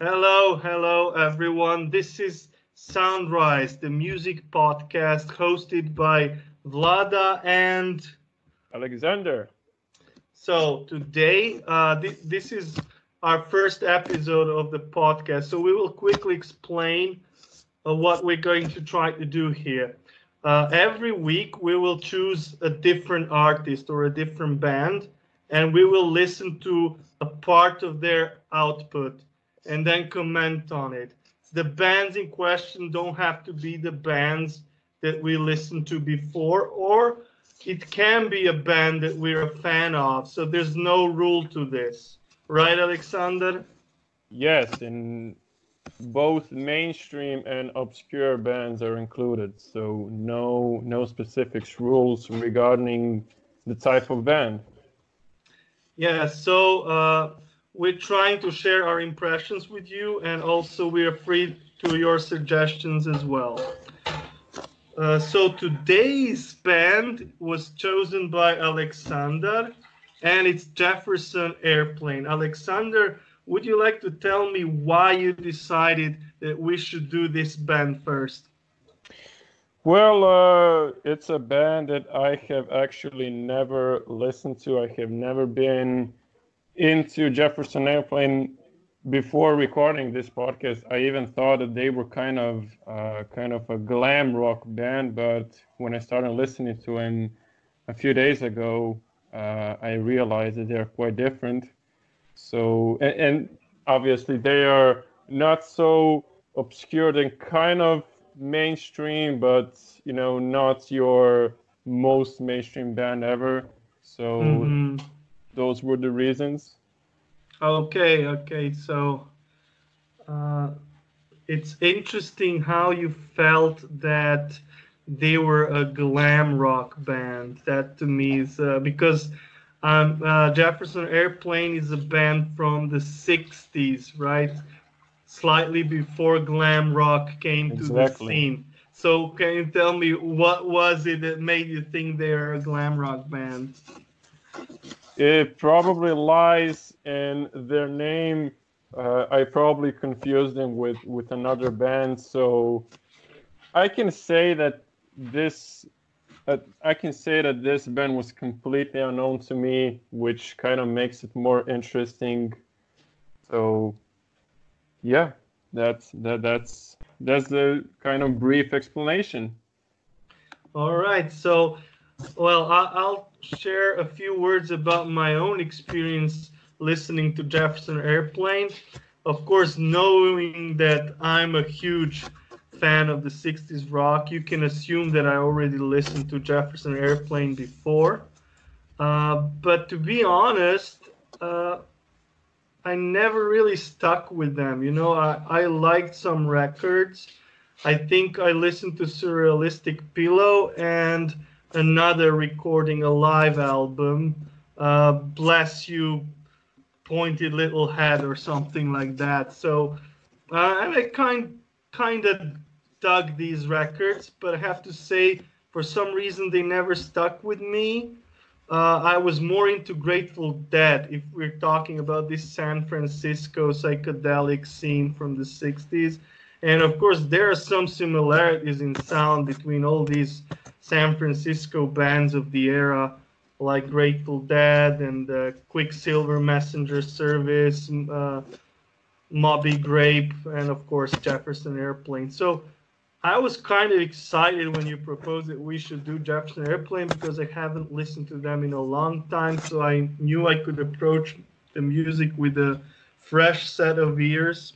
Hello, hello, everyone. This is Soundrise, the music podcast hosted by Vlada and Aleksandar. So today, uh, th- this is our first episode of the podcast. So we will quickly explain uh, what we're going to try to do here. Uh, every week, we will choose a different artist or a different band, and we will listen to a part of their output and then comment on it. The bands in question don't have to be the bands that we listened to before, or it can be a band that we're a fan of. So there's no rule to this. Right, Aleksandar? Yes, and both mainstream and obscure bands are included. So no no specifics rules regarding the type of band. Yeah, so uh, we're trying to share our impressions with you, and also we are free to your suggestions as well. Uh, so today's band was chosen by Aleksandar, and it's Jefferson Airplane. Aleksandar, would you like to tell me why you decided that we should do this band first? Well, uh, it's a band that I have actually never listened to. I have never been into Jefferson Airplane before recording this podcast. I even thought that they were kind of uh, kind of a glam rock band, but when I started listening to them a few days ago, uh, I realized that they're quite different. So, and, and obviously they are not so obscure and kind of mainstream, but you know, not your most mainstream band ever. So mm-hmm. Those were the reasons. Okay, okay. So uh, it's interesting how you felt that they were a glam rock band. That to me is uh, because um, uh, Jefferson Airplane is a band from the 60s, right? Slightly before glam rock came exactly. to the scene. So, can you tell me what was it that made you think they're a glam rock band? It probably lies in their name. Uh, I probably confused them with with another band, so I can say that this uh, I can say that this band was completely unknown to me, which kind of makes it more interesting. So, yeah, that's that that's that's the kind of brief explanation. All right, so well, I'll share a few words about my own experience listening to Jefferson Airplane. Of course, knowing that I'm a huge fan of the 60s rock, you can assume that I already listened to Jefferson Airplane before. Uh, but to be honest, uh, I never really stuck with them. You know, I, I liked some records. I think I listened to Surrealistic Pillow and another recording a live album. Uh, Bless You, Pointed Little Head, or something like that. So uh, I kind kind of dug these records, but I have to say, for some reason, they never stuck with me. Uh, I was more into Grateful Dead if we're talking about this San Francisco psychedelic scene from the 60s. And of course, there are some similarities in sound between all these San Francisco bands of the era, like Grateful Dead and uh, Quicksilver Messenger Service, uh, Moby Grape, and of course Jefferson Airplane. So I was kind of excited when you proposed that we should do Jefferson Airplane because I haven't listened to them in a long time. So I knew I could approach the music with a fresh set of ears.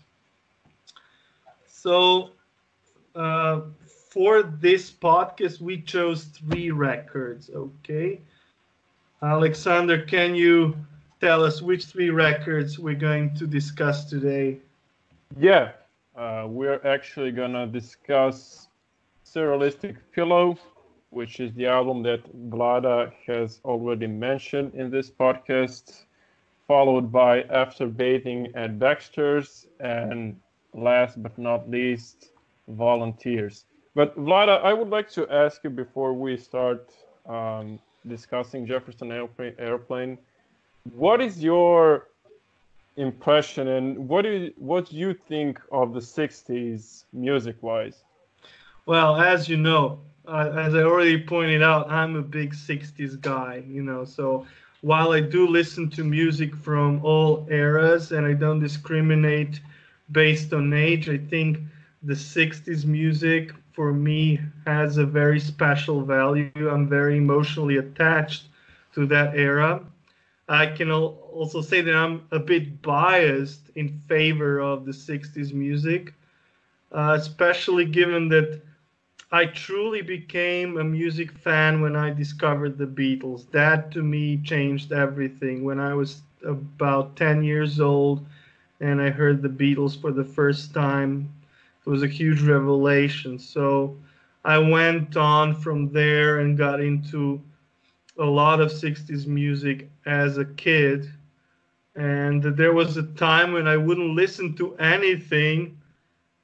So uh, for this podcast, we chose three records. Okay. Aleksandar, can you tell us which three records we're going to discuss today? Yeah, uh, we're actually going to discuss Surrealistic Pillow, which is the album that Vlada has already mentioned in this podcast, followed by After Bathing at Baxter's, and last but not least, Volunteers. But Vlada, I would like to ask you before we start um, discussing Jefferson airplane, what is your impression and what do you, what do you think of the 60s music wise well as you know uh, as i already pointed out i'm a big 60s guy you know so while i do listen to music from all eras and i don't discriminate based on age i think the 60s music for me has a very special value i'm very emotionally attached to that era I can also say that I'm a bit biased in favor of the 60s music, uh, especially given that I truly became a music fan when I discovered the Beatles. That to me changed everything. When I was about 10 years old and I heard the Beatles for the first time, it was a huge revelation. So I went on from there and got into a lot of 60s music as a kid. And there was a time when I wouldn't listen to anything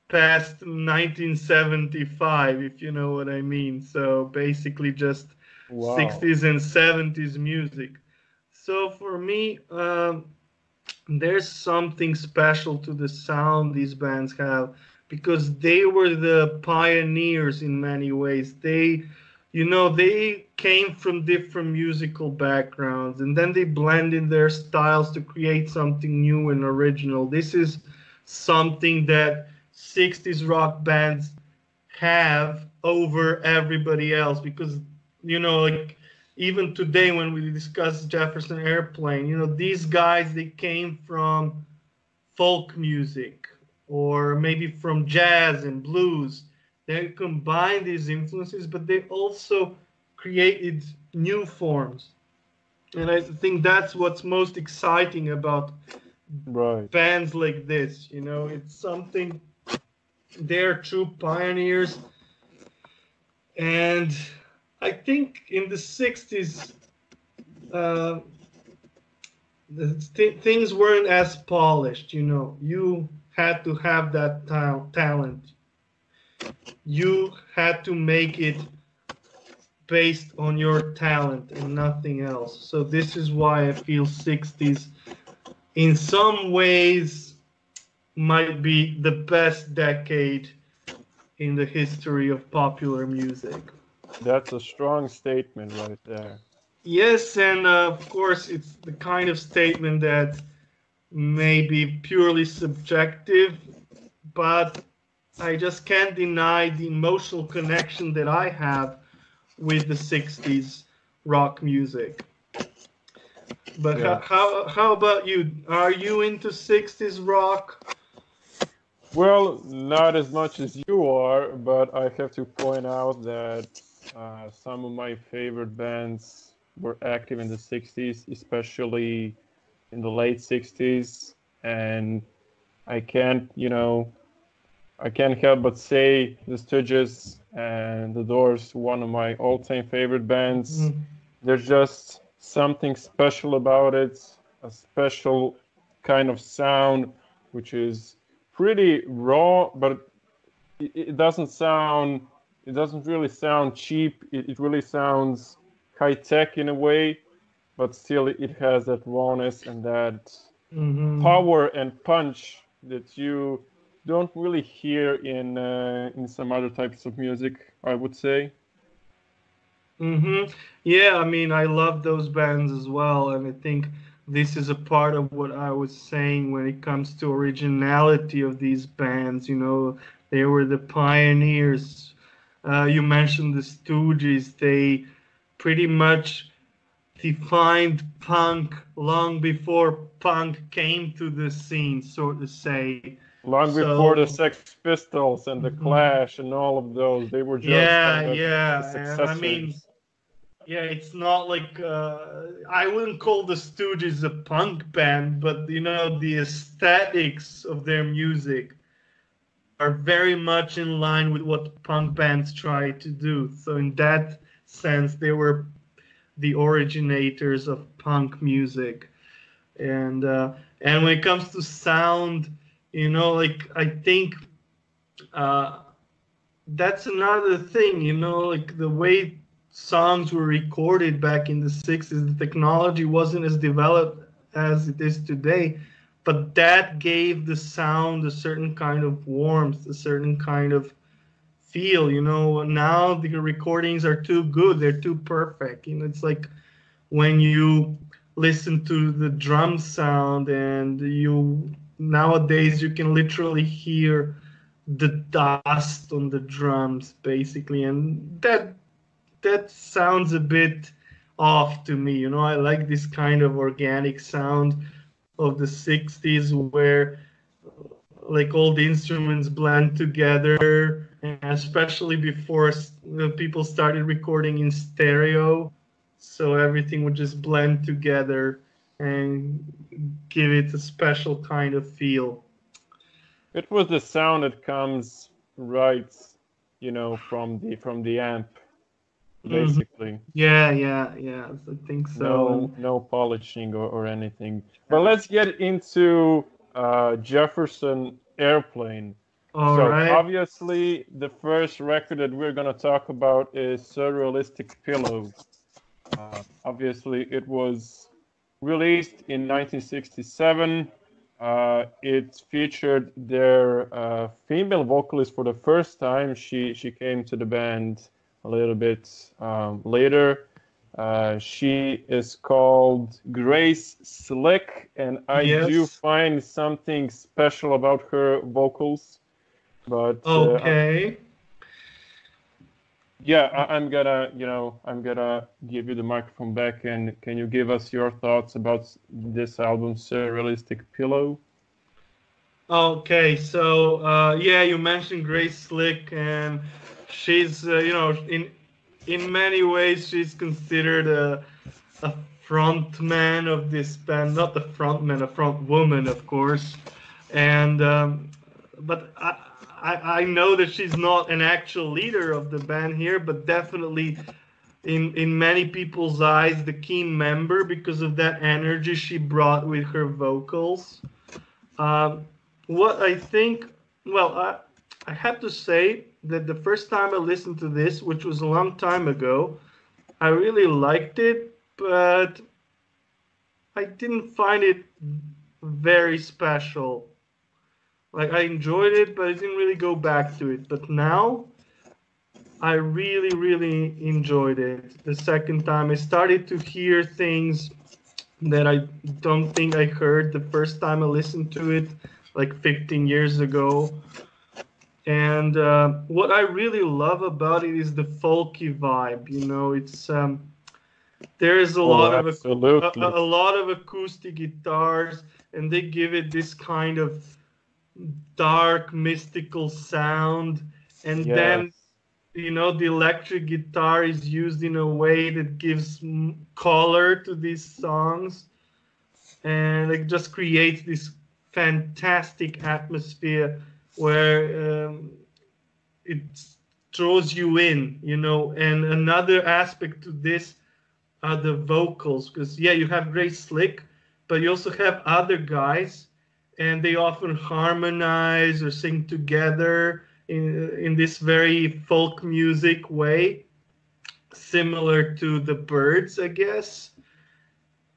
past 1975, if you know what I mean. So basically, just wow. 60s and 70s music. So for me, um, there's something special to the sound these bands have because they were the pioneers in many ways. They you know they came from different musical backgrounds and then they blended their styles to create something new and original this is something that 60s rock bands have over everybody else because you know like even today when we discuss jefferson airplane you know these guys they came from folk music or maybe from jazz and blues they combine these influences, but they also created new forms. And I think that's what's most exciting about right. bands like this. You know, it's something they're true pioneers. And I think in the 60s, uh, th- things weren't as polished. You know, you had to have that ta- talent you had to make it based on your talent and nothing else. So this is why I feel 60s in some ways might be the best decade in the history of popular music. That's a strong statement right there. Yes, and uh, of course, it's the kind of statement that may be purely subjective, but I just can't deny the emotional connection that I have with the 60s rock music. But yeah. how, how about you? Are you into 60s rock? Well, not as much as you are, but I have to point out that uh, some of my favorite bands were active in the 60s, especially in the late 60s. And I can't, you know, I can't help but say the Stooges and the Doors, one of my all-time favorite bands. Mm. There's just something special about it, a special kind of sound, which is pretty raw, but it, it doesn't sound. It doesn't really sound cheap. It, it really sounds high tech in a way, but still it has that rawness and that mm-hmm. power and punch that you don't really hear in uh, in some other types of music. I would say. Mhm. Yeah, I mean, I love those bands as well, and I think this is a part of what I was saying when it comes to originality of these bands. You know, they were the pioneers. Uh, you mentioned the Stooges; they pretty much defined punk long before punk came to the scene, so to say. Long so, before the Sex Pistols and the mm-hmm. Clash and all of those, they were just yeah, kind of yeah. I mean, yeah, it's not like uh, I wouldn't call the Stooges a punk band, but you know the aesthetics of their music are very much in line with what punk bands try to do. So in that sense, they were the originators of punk music, and uh, and when it comes to sound you know like i think uh, that's another thing you know like the way songs were recorded back in the 60s the technology wasn't as developed as it is today but that gave the sound a certain kind of warmth, a certain kind of feel. You know, now the recordings are too good; they're too perfect. You know, it's like when you listen to the drum sound and you nowadays you can literally hear the dust on the drums basically and that that sounds a bit off to me you know i like this kind of organic sound of the 60s where like all the instruments blend together especially before people started recording in stereo so everything would just blend together and give it a special kind of feel. It was the sound that comes right you know from the from the amp mm-hmm. basically. Yeah yeah yeah i think so. No no polishing or, or anything. But let's get into uh, jefferson airplane All so right. obviously the first record that we're going to talk about is surrealistic pillow uh, obviously it was released in 1967 uh, it featured their uh, female vocalist for the first time. She she came to the band a little bit um, later. Uh, she is called Grace Slick, and I yes. do find something special about her vocals. But uh, okay, yeah, I, am gonna, you know, I'm gonna give you the microphone back, and can you give us your thoughts about this album, Surrealistic Pillow? Okay, so uh, yeah, you mentioned Grace Slick, and she's, uh, you know, in in many ways, she's considered a a front man of this band, not the front man, a front woman, of course, and um, but I, I, I know that she's not an actual leader of the band here, but definitely in in many people's eyes the key member because of that energy she brought with her vocals. Um, what I think, well, I I have to say that the first time I listened to this, which was a long time ago, I really liked it, but I didn't find it very special. Like I enjoyed it, but I didn't really go back to it. But now I really, really enjoyed it. The second time I started to hear things that I don't think I heard the first time I listened to it, like 15 years ago. And uh, what I really love about it is the folky vibe. You know, it's um, there is a oh, lot of a, a, a lot of acoustic guitars, and they give it this kind of dark mystical sound and yes. then you know the electric guitar is used in a way that gives color to these songs and it just creates this fantastic atmosphere where um, it draws you in you know and another aspect to this are the vocals because yeah you have Grace Slick but you also have other guys and they often harmonize or sing together in, in this very folk music way, similar to the Byrds, I guess.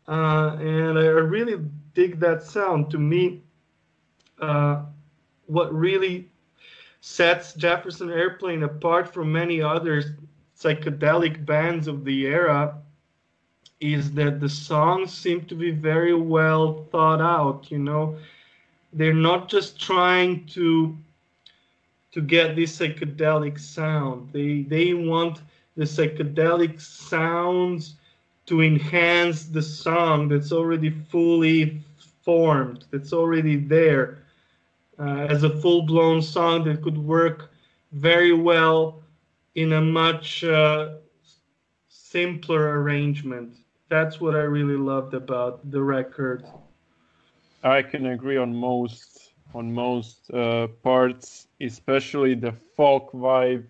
Uh, and I really dig that sound. To me, uh, what really sets Jefferson Airplane apart from many other psychedelic bands of the era is that the songs seem to be very well thought out. You know, they're not just trying to to get this psychedelic sound. They they want the psychedelic sounds to enhance the song that's already fully formed, that's already there, uh, as a full-blown song that could work very well in a much uh, simpler arrangement. That's what I really loved about the record. I can agree on most on most uh, parts, especially the folk vibe.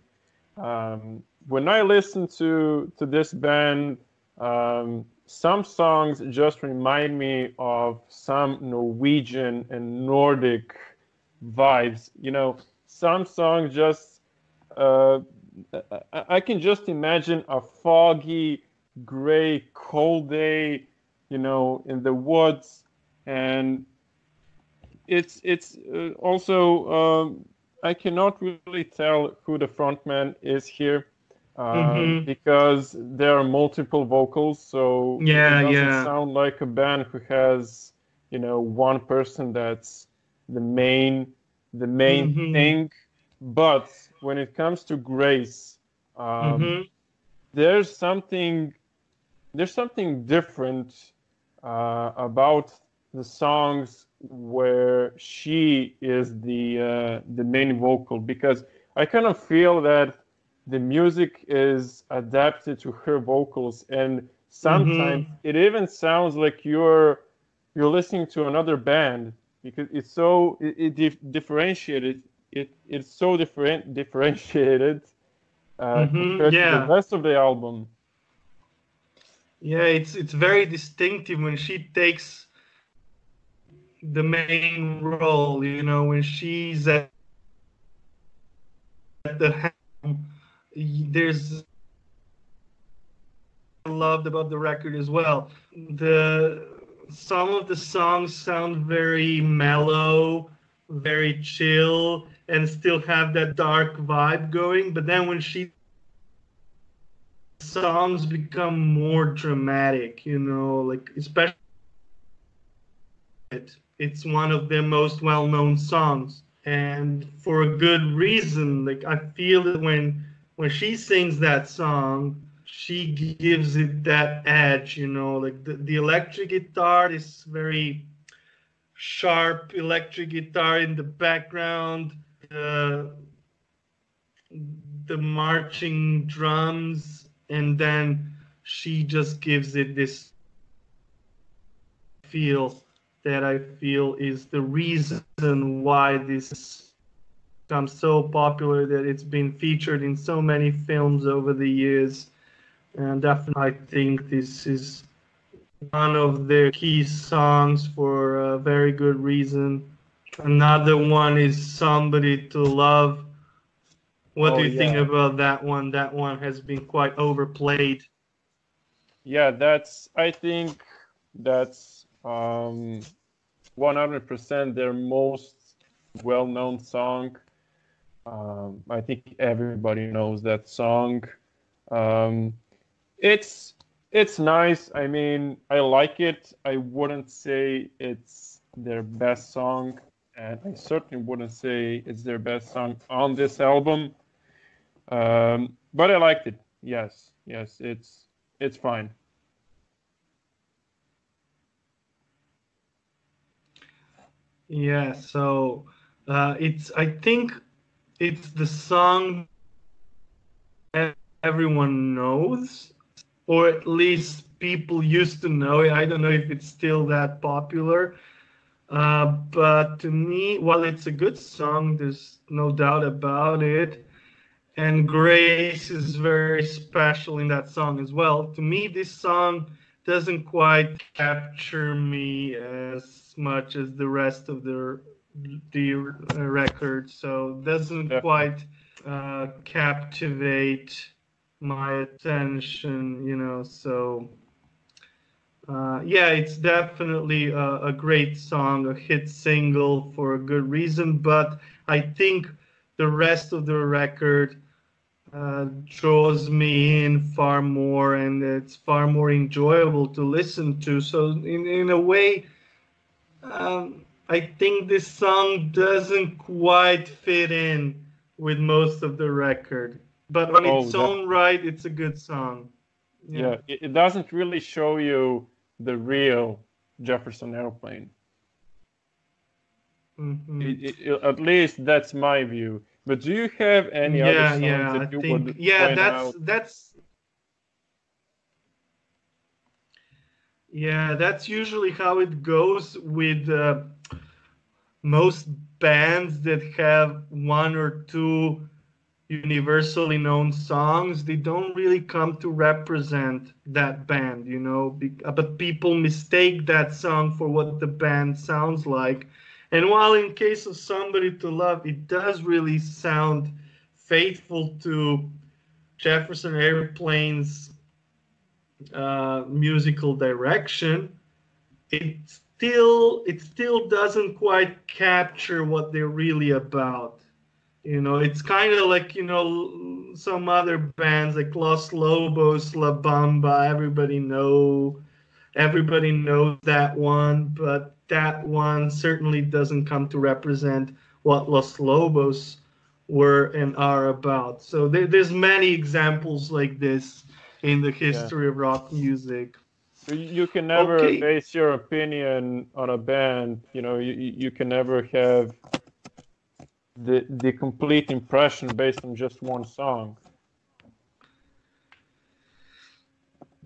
Um, when I listen to to this band, um, some songs just remind me of some Norwegian and Nordic vibes. You know, some songs just uh, I can just imagine a foggy, gray, cold day, you know, in the woods and it's it's uh, also um, I cannot really tell who the frontman is here mm-hmm. because there are multiple vocals, so yeah, it doesn't yeah. sound like a band who has you know one person that's the main the main mm-hmm. thing. But when it comes to Grace, um, mm-hmm. there's something there's something different uh, about the songs where she is the uh, the main vocal because I kind of feel that the music is adapted to her vocals and sometimes mm-hmm. it even sounds like you're you're listening to another band because it's so it, it dif- differentiated it it's so different differentiated uh, mm-hmm. compared yeah. to the rest of the album yeah it's it's very distinctive when she takes the main role you know when she's at the helm there's loved about the record as well. The some of the songs sound very mellow, very chill, and still have that dark vibe going. But then when she songs become more dramatic, you know, like especially it's one of their most well-known songs, and for a good reason. Like I feel that when when she sings that song, she gives it that edge, you know, like the, the electric guitar is very sharp electric guitar in the background, the, the marching drums, and then she just gives it this feel that I feel is the reason why this become so popular that it's been featured in so many films over the years. And definitely, I think this is one of their key songs for a very good reason. Another one is Somebody to Love. What oh, do you yeah. think about that one? That one has been quite overplayed. Yeah, that's, I think that's um, 100% their most well known song. Um, I think everybody knows that song. Um, it's it's nice. I mean, I like it. I wouldn't say it's their best song, and I certainly wouldn't say it's their best song on this album. Um, but I liked it. Yes, yes, it's it's fine. Yeah. So uh, it's I think it's the song everyone knows, or at least people used to know it. I don't know if it's still that popular. Uh, but to me, while it's a good song, there's no doubt about it. And Grace is very special in that song as well. To me, this song doesn't quite capture me as much as the rest of the the record, so doesn't quite uh, captivate my attention, you know. So uh, yeah, it's definitely a, a, great song, a hit single for a good reason. But I think the rest of the record uh, draws me in far more, and it's far more enjoyable to listen to. So in in a way. Um, I think this song doesn't quite fit in with most of the record, but on oh, its that... own right, it's a good song. Yeah, yeah it doesn't really show you the real Jefferson Airplane. Mm-hmm. It, it, at least that's my view. But do you have any yeah, other songs yeah, that you think, would Yeah, that's out? that's yeah, that's usually how it goes with uh, most bands that have one or two universally known songs they don't really come to represent that band you know but people mistake that song for what the band sounds like and while in case of somebody to love it does really sound faithful to jefferson airplane's uh, musical direction it still it still doesn't quite capture what they're really about. You know, it's kind of like you know some other bands like Los Lobos, La Bamba. Everybody know, everybody knows that one, but that one certainly doesn't come to represent what Los Lobos were and are about. So there, there's many examples like this in the history yeah. of rock music. You can never okay. base your opinion on a band. You know, you, you can never have the the complete impression based on just one song.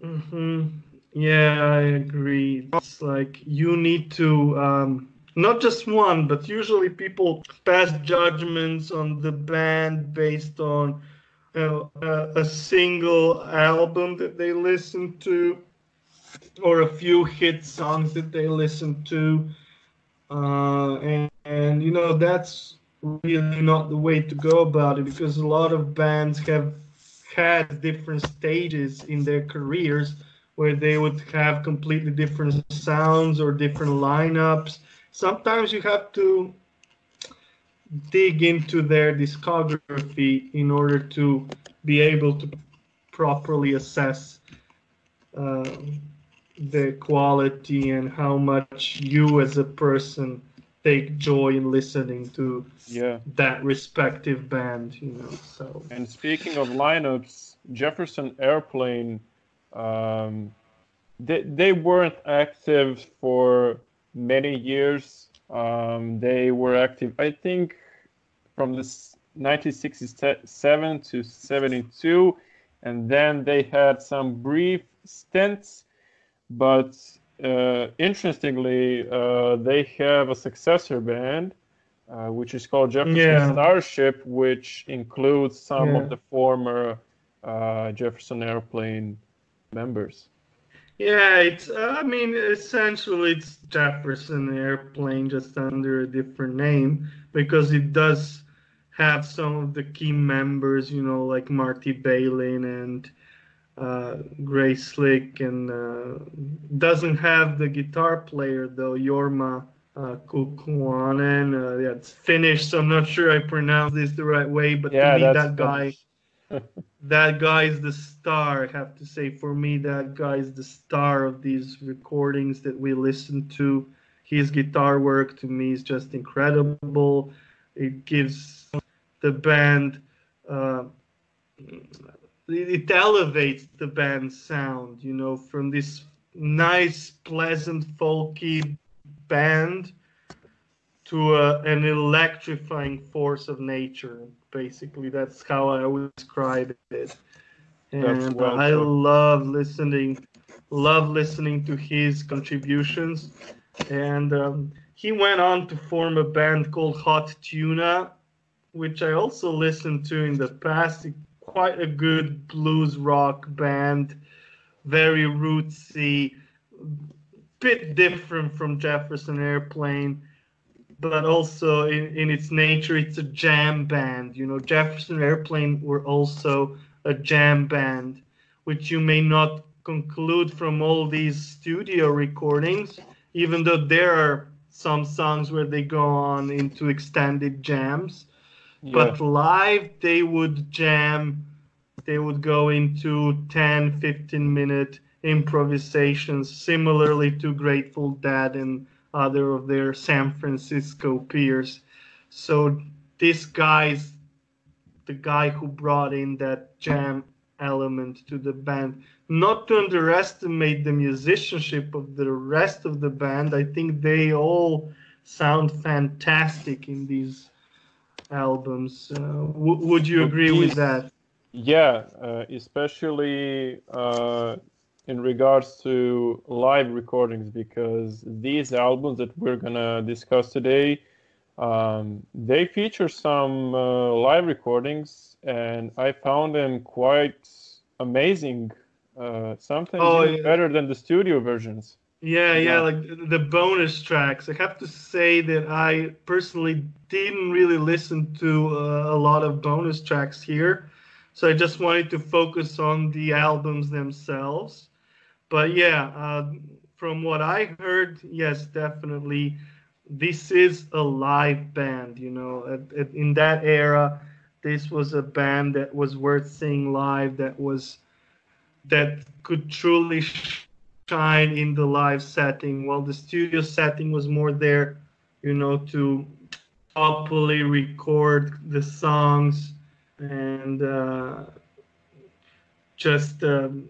hmm Yeah, I agree. It's like you need to um, not just one, but usually people pass judgments on the band based on uh, a single album that they listen to or a few hit songs that they listen to. Uh, and, and, you know, that's really not the way to go about it because a lot of bands have had different stages in their careers where they would have completely different sounds or different lineups. Sometimes you have to dig into their discography in order to be able to properly assess uh, the quality and how much you as a person take joy in listening to yeah that respective band you know so and speaking of lineups jefferson airplane um, they, they weren't active for many years um, they were active i think from the 1967 to 72 and then they had some brief stints but uh, interestingly, uh, they have a successor band, uh, which is called Jefferson yeah. Starship, which includes some yeah. of the former uh, Jefferson Airplane members. Yeah, it's. Uh, I mean, essentially, it's Jefferson Airplane, just under a different name, because it does have some of the key members, you know, like Marty Balin and uh, Grace Slick and uh, doesn't have the guitar player though, Jorma uh, Kaukonen. Uh, yeah, it's Finnish, so I'm not sure I pronounced this the right way, but yeah, to me, that guy, that guy is the star. I have to say, for me, that guy is the star of these recordings that we listen to. His guitar work to me is just incredible. It gives the band. Uh, it elevates the band's sound, you know, from this nice, pleasant, folky band to a, an electrifying force of nature. Basically, that's how I would describe it. And well I love listening, love listening to his contributions. And um, he went on to form a band called Hot Tuna, which I also listened to in the past. It quite a good blues rock band, very rootsy, bit different from Jefferson Airplane, but also in, in its nature, it's a jam band. You know, Jefferson Airplane were also a jam band, which you may not conclude from all these studio recordings, even though there are some songs where they go on into extended jams yeah. But live, they would jam, they would go into 10, 15 minute improvisations, similarly to Grateful Dead and other of their San Francisco peers. So this guy's the guy who brought in that jam element to the band. Not to underestimate the musicianship of the rest of the band. I think they all sound fantastic in these albums. Uh, w- would you agree with that? Yeah, uh, especially uh, in regards to live recordings, because these albums that we're gonna discuss today, um, they feature some uh, live recordings, and I found them quite amazing. Uh, sometimes oh, yeah. better than the studio versions. Yeah, yeah, like the bonus tracks. I have to say that I personally didn't really listen to uh, a lot of bonus tracks here. So I just wanted to focus on the albums themselves. But yeah, uh, from what I heard, yes, definitely, this is a live band. You know, at, at, in that era, this was a band that was worth seeing live. That was that could truly shine in the live setting, while the studio setting was more there, you know, to properly record the songs and uh, just um,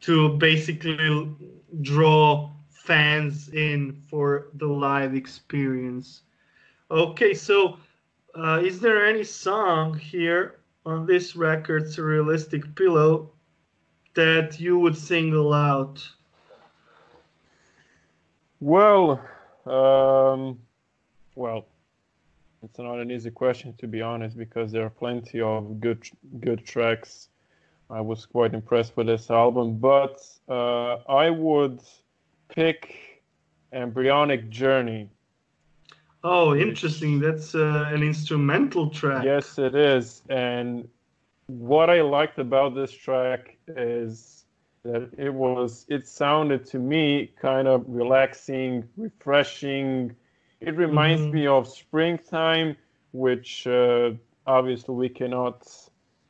to basically draw fans in for the live experience. Okay, so uh, is there any song here on this record, Surrealistic Pillow, that you would single out? Well, um, well, it's not an easy question to be honest, because there are plenty of good good tracks. I was quite impressed with this album, but uh, I would pick Embryonic Journey. Oh, interesting. That's uh, an instrumental track. Yes, it is. And what I liked about this track is that it was it sounded to me kind of relaxing, refreshing. It reminds mm-hmm. me of springtime, which uh, obviously we cannot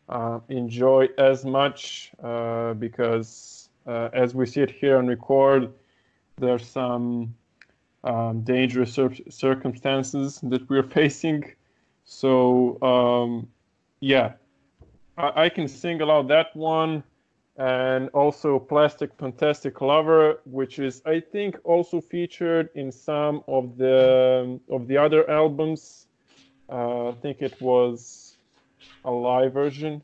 uh, enjoy as much uh, because uh, as we sit here and record, there's some um, dangerous cir- circumstances that we're facing. So um, yeah, I-, I can single out that one and also Plastic Fantastic Lover, which is I think also featured in some of the of the other albums. Uh, I think it was a live version,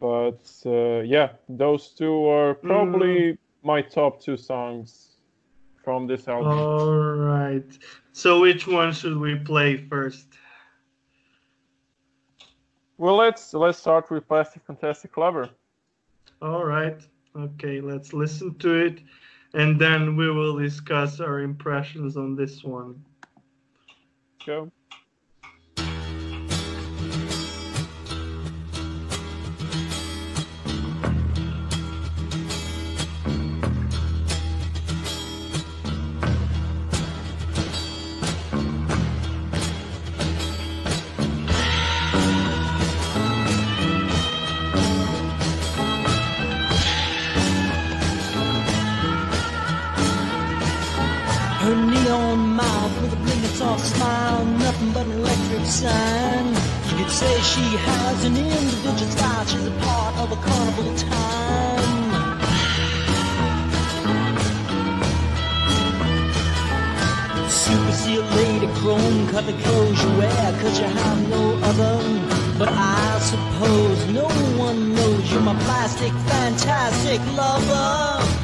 but uh, yeah, those two are probably mm. my top two songs from this album. All right. So which one should we play first? Well, let's let's start with Plastic Fantastic Lover. All right. Okay, let's listen to it and then we will discuss our impressions on this one. Go. Sign. You could say she has an individual style. She's a part of a carnival time. Super seal lady, chrome colored clothes you wear, cause you have no other. But I suppose no one knows you're my plastic, fantastic lover.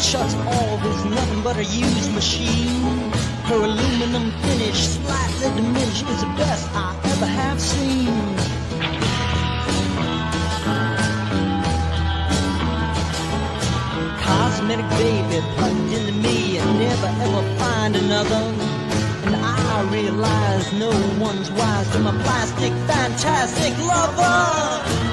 Never shuts off is nothing but a used machine. Her aluminum finish, slightly diminished, is the best I ever have seen. Cosmetic baby plugged into me and never ever find another. And I realize no one's wise to my plastic, fantastic lover.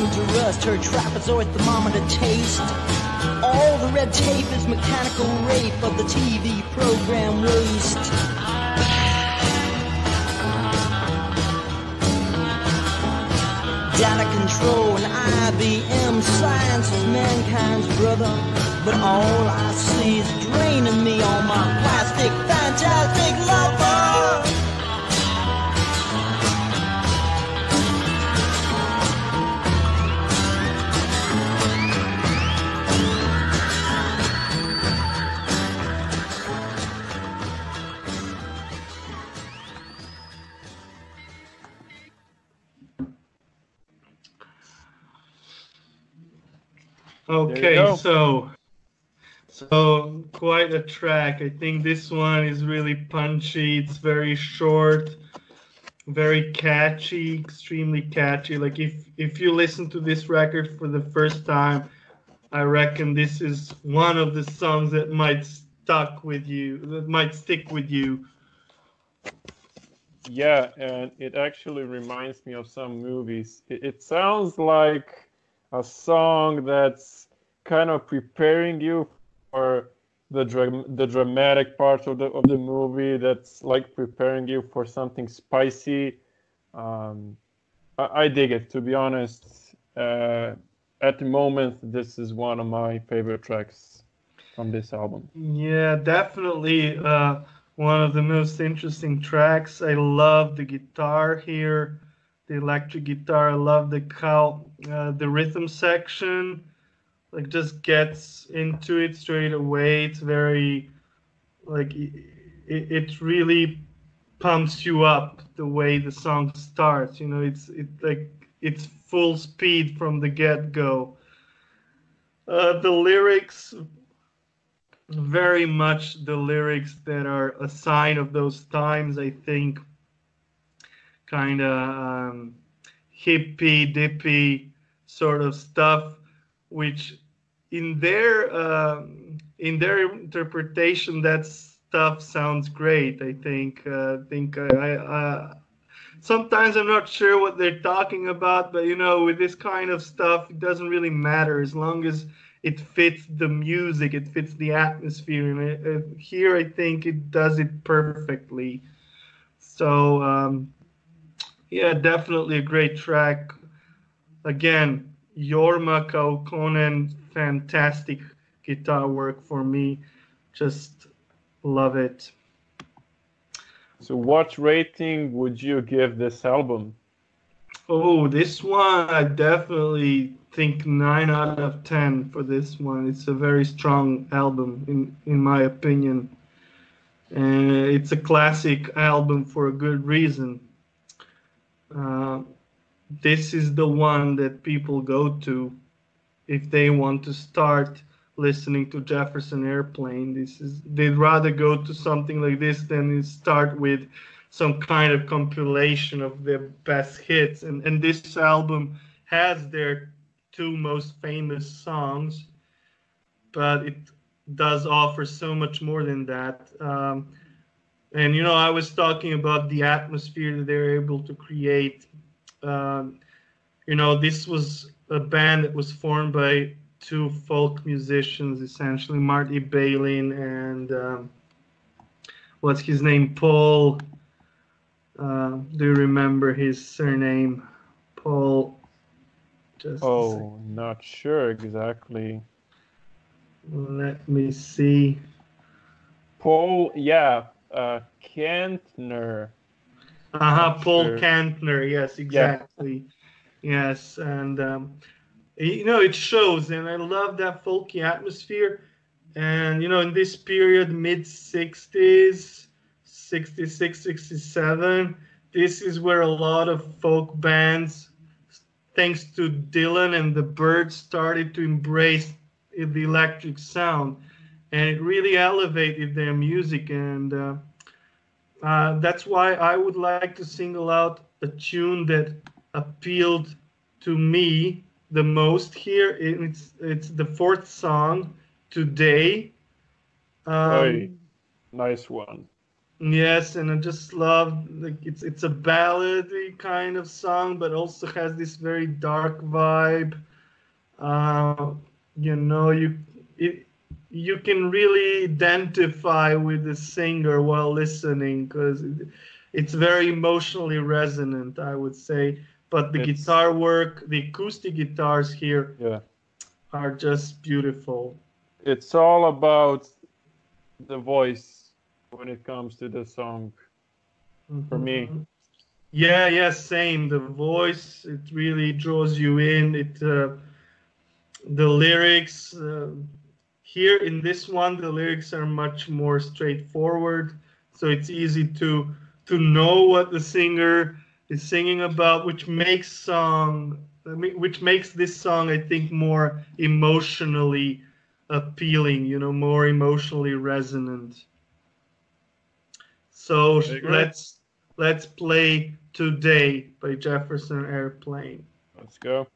Starting to rust her trapezoid thermometer taste. All the red tape is mechanical rape of the TV program waste. Data control and IBM science is mankind's brother. But all I see is draining me on my plastic, fantastic Okay, go. so so quite a track. I think this one is really punchy. It's very short, very catchy, extremely catchy. Like if if you listen to this record for the first time, I reckon this is one of the songs that might stuck with you, that might stick with you. Yeah, and it actually reminds me of some movies. It, it sounds like a song that's kind of preparing you for the dra- the dramatic part of the of the movie. That's like preparing you for something spicy. Um, I, I dig it, to be honest. Uh, at the moment, this is one of my favorite tracks from this album. Yeah, definitely uh, one of the most interesting tracks. I love the guitar here, the electric guitar. I love the how uh, the rhythm section like just gets into it straight away. It's very like it, it really pumps you up the way the song starts. You know, it's it like it's full speed from the get go. Uh, the lyrics very much the lyrics that are a sign of those times. I think kind of um, hippie dippy sort of stuff, which in their um, in their interpretation that stuff sounds great. I think uh, think I. I Sometimes I'm not sure what they're talking about, but you know, with this kind of stuff, it doesn't really matter as long as it fits the music, it fits the atmosphere. And it, it, here, I think it does it perfectly. So, um, yeah, definitely a great track. Again, Jorma Kaukonen, fantastic guitar work for me. Just love it. So, what rating would you give this album? Oh, this one I definitely think nine out of ten for this one. It's a very strong album in in my opinion, and it's a classic album for a good reason. Uh, this is the one that people go to if they want to start listening to Jefferson Airplane. This is they'd rather go to something like this than start with some kind of compilation of their best hits. And and this album has their two most famous songs, but it does offer so much more than that. Um, and you know, I was talking about the atmosphere that they're able to create. Um, you know, this was a band that was formed by two folk musicians, essentially Marty Balin and um, what's his name, Paul. Uh, do you remember his surname, Paul? Just oh, not sure exactly. Let me see. Paul, yeah, uh, Kantner. Uh huh, Paul sure. Kantner. Yes, exactly. Yeah. Yes, and um, you know it shows and i love that folky atmosphere. And you know in this period mid 60s 66 67 this is where a lot of folk bands thanks to dylan and the Byrds, started to embrace the electric sound. And it really elevated their music and uh, uh, that's why i would like to single out a tune that appealed to me the most here. It's it's the fourth song today. Um, nice one. Yes, and I just love like it's it's a ballady kind of song, but also has this very dark vibe. Uh, you know, you it, you can really identify with the singer while listening because it, it's very emotionally resonant. I would say but the it's, guitar work, the acoustic guitars here yeah. are just beautiful. It's all about the voice when it comes to the song mm-hmm. for me. Mm-hmm. Yeah, yeah, same. The voice it really draws you in. It uh, the lyrics uh, here in this one the lyrics are much more straightforward, so it's easy to to know what the singer is singing about, which makes song which makes this song, I think, more emotionally appealing. You know, more emotionally resonant. So let's let's play "Today" by Jefferson Airplane. Let's go.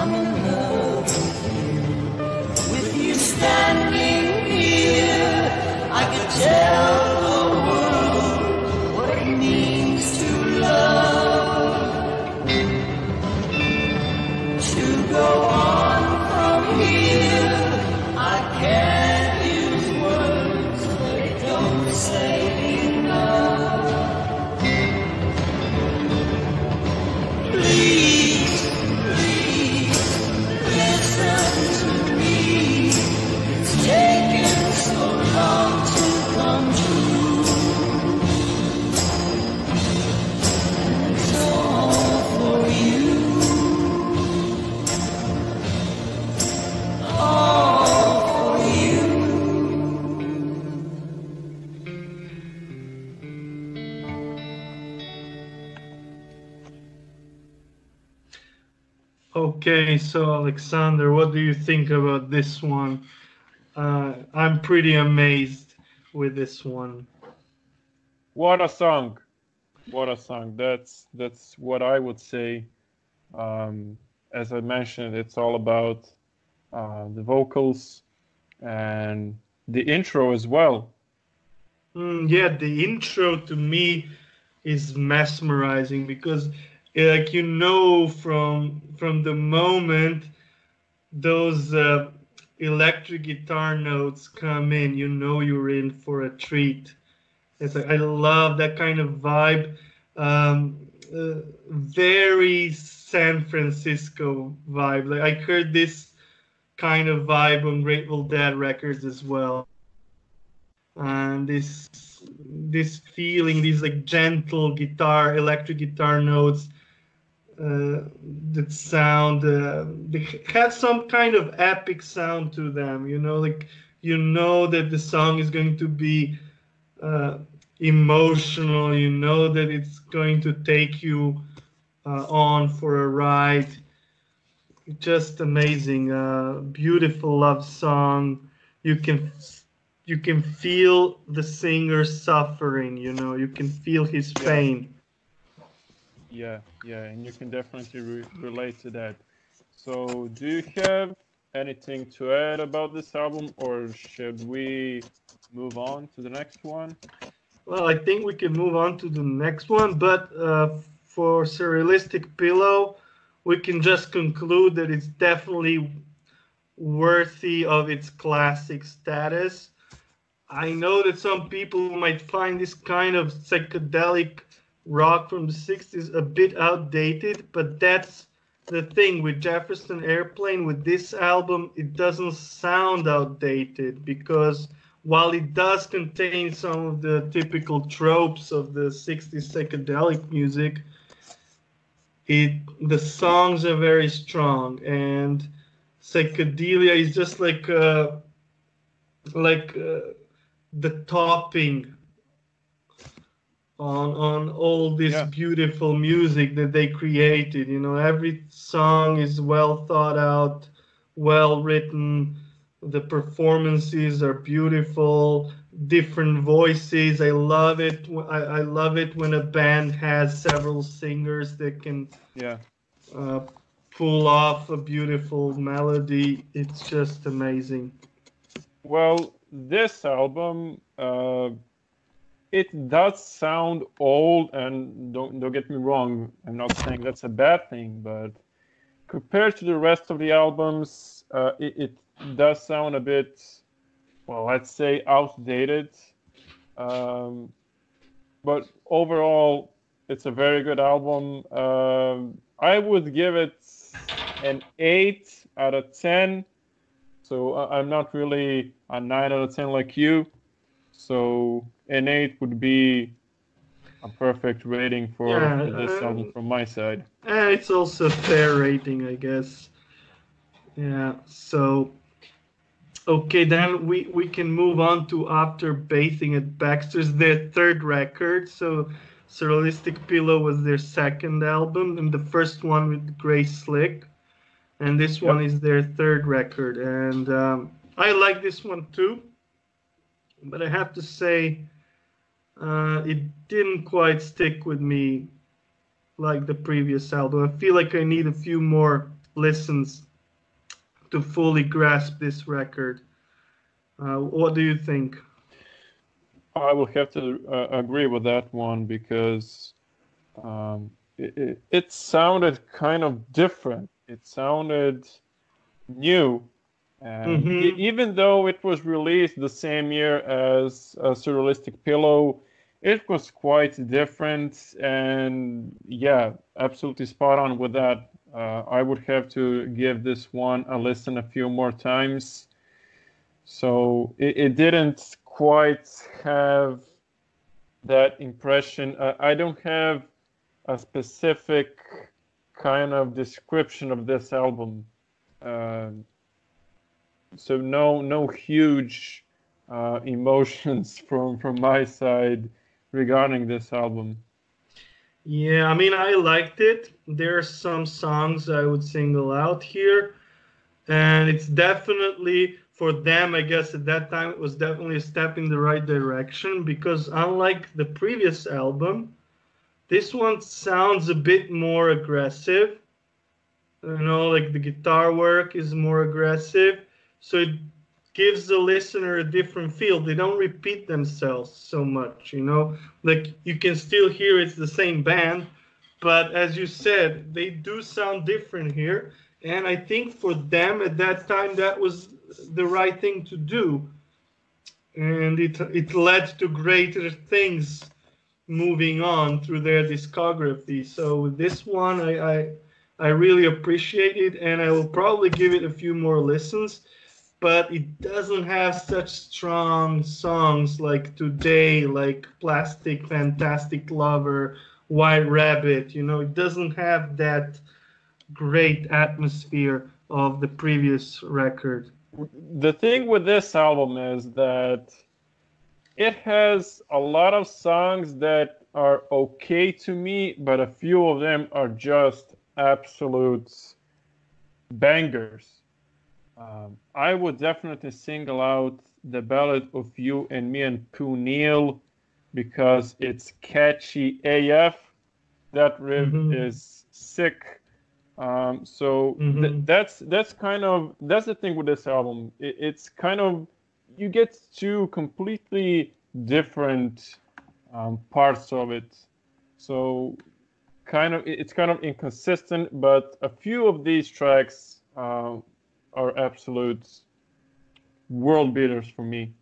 I'm in love with you. With you standing here, I can tell. Okay, so Aleksandar, what do you think about this one? Uh, I'm pretty amazed with this one. What a song! What a song! That's that's what I would say. Um, as I mentioned, it's all about uh, the vocals and the intro as well. Mm, yeah, the intro to me is mesmerizing because like you know from from the moment those uh, electric guitar notes come in you know you're in for a treat. It's like i love that kind of vibe. Um, uh, very san francisco vibe. Like i heard this kind of vibe on grateful dead records as well. And this this feeling these like gentle guitar electric guitar notes that sound uh, they had some kind of epic sound to them you know like you know that the song is going to be uh, emotional you know that it's going to take you uh, on for a ride just amazing uh, beautiful love song you can you can feel the singer suffering. You know, you can feel his pain. Yeah, yeah, and you can definitely re- relate to that. So, do you have anything to add about this album, or should we move on to the next one? Well, I think we can move on to the next one, but uh, for Surrealistic Pillow, we can just conclude that it's definitely worthy of its classic status. I know that some people might find this kind of psychedelic rock from the 60s a bit outdated, but that's the thing with Jefferson Airplane with this album, it doesn't sound outdated because while it does contain some of the typical tropes of the 60s psychedelic music, it the songs are very strong and psychedelia is just like uh, like uh, the topping on on all this Yeah. beautiful music that they created you know every song is well thought out well written the performances are beautiful different voices i love it i, I love it when a band has several singers that can Yeah, uh, pull off a beautiful melody it's just amazing well, this album, uh, it does sound old, and don't don't get me wrong, I'm not saying that's a bad thing, but compared to the rest of the albums, uh, it, it does sound a bit, well, let's say outdated. Um, but overall, it's a very good album. Um, I would give it an eight out of ten. So I- I'm not really a nine out of ten like you. So an eight would be a perfect rating for, Yeah, for this um, album from my side. and it's also a fair rating i guess. Yeah so okay then we we can move on to after bathing at baxter's their third record. So surrealistic pillow was their second album and the first one with grace slick. And this one is their third record and um, i like this one too. But i have to say uh, it didn't quite stick with me like the previous album. I feel like I need a few more listens to fully grasp this record. Uh, what do you think? I will have to uh, agree with that one because um, it, it, it sounded kind of different. It sounded new. And Mhm. e- even though it was released the same year as uh, Surrealistic Pillow, it was quite different. And yeah, absolutely spot on with that. Uh, I would have to give this one a listen a few more times. So it, it didn't quite have that impression. Uh, I don't have a specific kind of description of this album. Uh, so no, no huge uh, emotions from from my side regarding this album. Yeah, I mean, I liked it. There are some songs I would single out here, and it's definitely for them. I guess at that time it was definitely a step in the right direction because unlike the previous album, this one sounds a bit more aggressive. You know, like the guitar work is more aggressive, so it gives the listener a different feel. They don't repeat themselves so much, you know. Like you can still hear it's the same band, but as you said, they do sound different here. And I think for them at that time that was the right thing to do. And it it led to greater things moving on through their discography. So this one I, I I really appreciate it and I will probably give it a few more listens but it doesn't have such strong songs like today like plastic fantastic lover white rabbit you know it doesn't have that great atmosphere of the previous record The thing with this album is that it has a lot of songs that are okay to me, but a few of them are just absolute bangers. Um, I would definitely single out the ballad of you and me and Pooneil because it's catchy AF. That riff Mhm. is sick. Um, so th- Mhm. that's that's kind of that's the thing with this album. It, it's kind of you get two completely different um, parts of it. So kind of it- it's kind of inconsistent, but a few of these tracks uh, are absolute world beaters for me.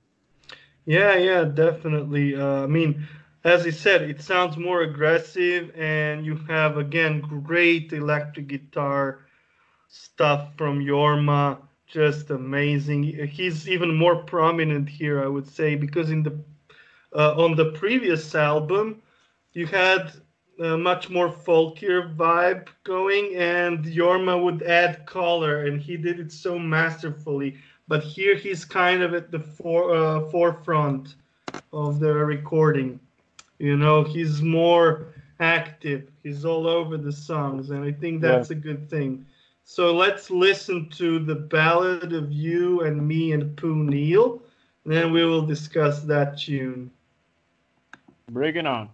Yeah, yeah, definitely. Uh, I mean, as I said, it sounds more aggressive, and you have again great electric guitar stuff from Jorma. Just amazing. He's even more prominent here, I would say, because in the uh, on the previous album, you had a much more folkier vibe going, and Jorma would add color, and he did it so masterfully. But here he's kind of at the for, uh, forefront of the recording. You know, he's more active. He's all over the songs, and I think that's a good thing. So let's listen to the ballad of you and me and Pooneil. and Then we will discuss that tune. Bring it on.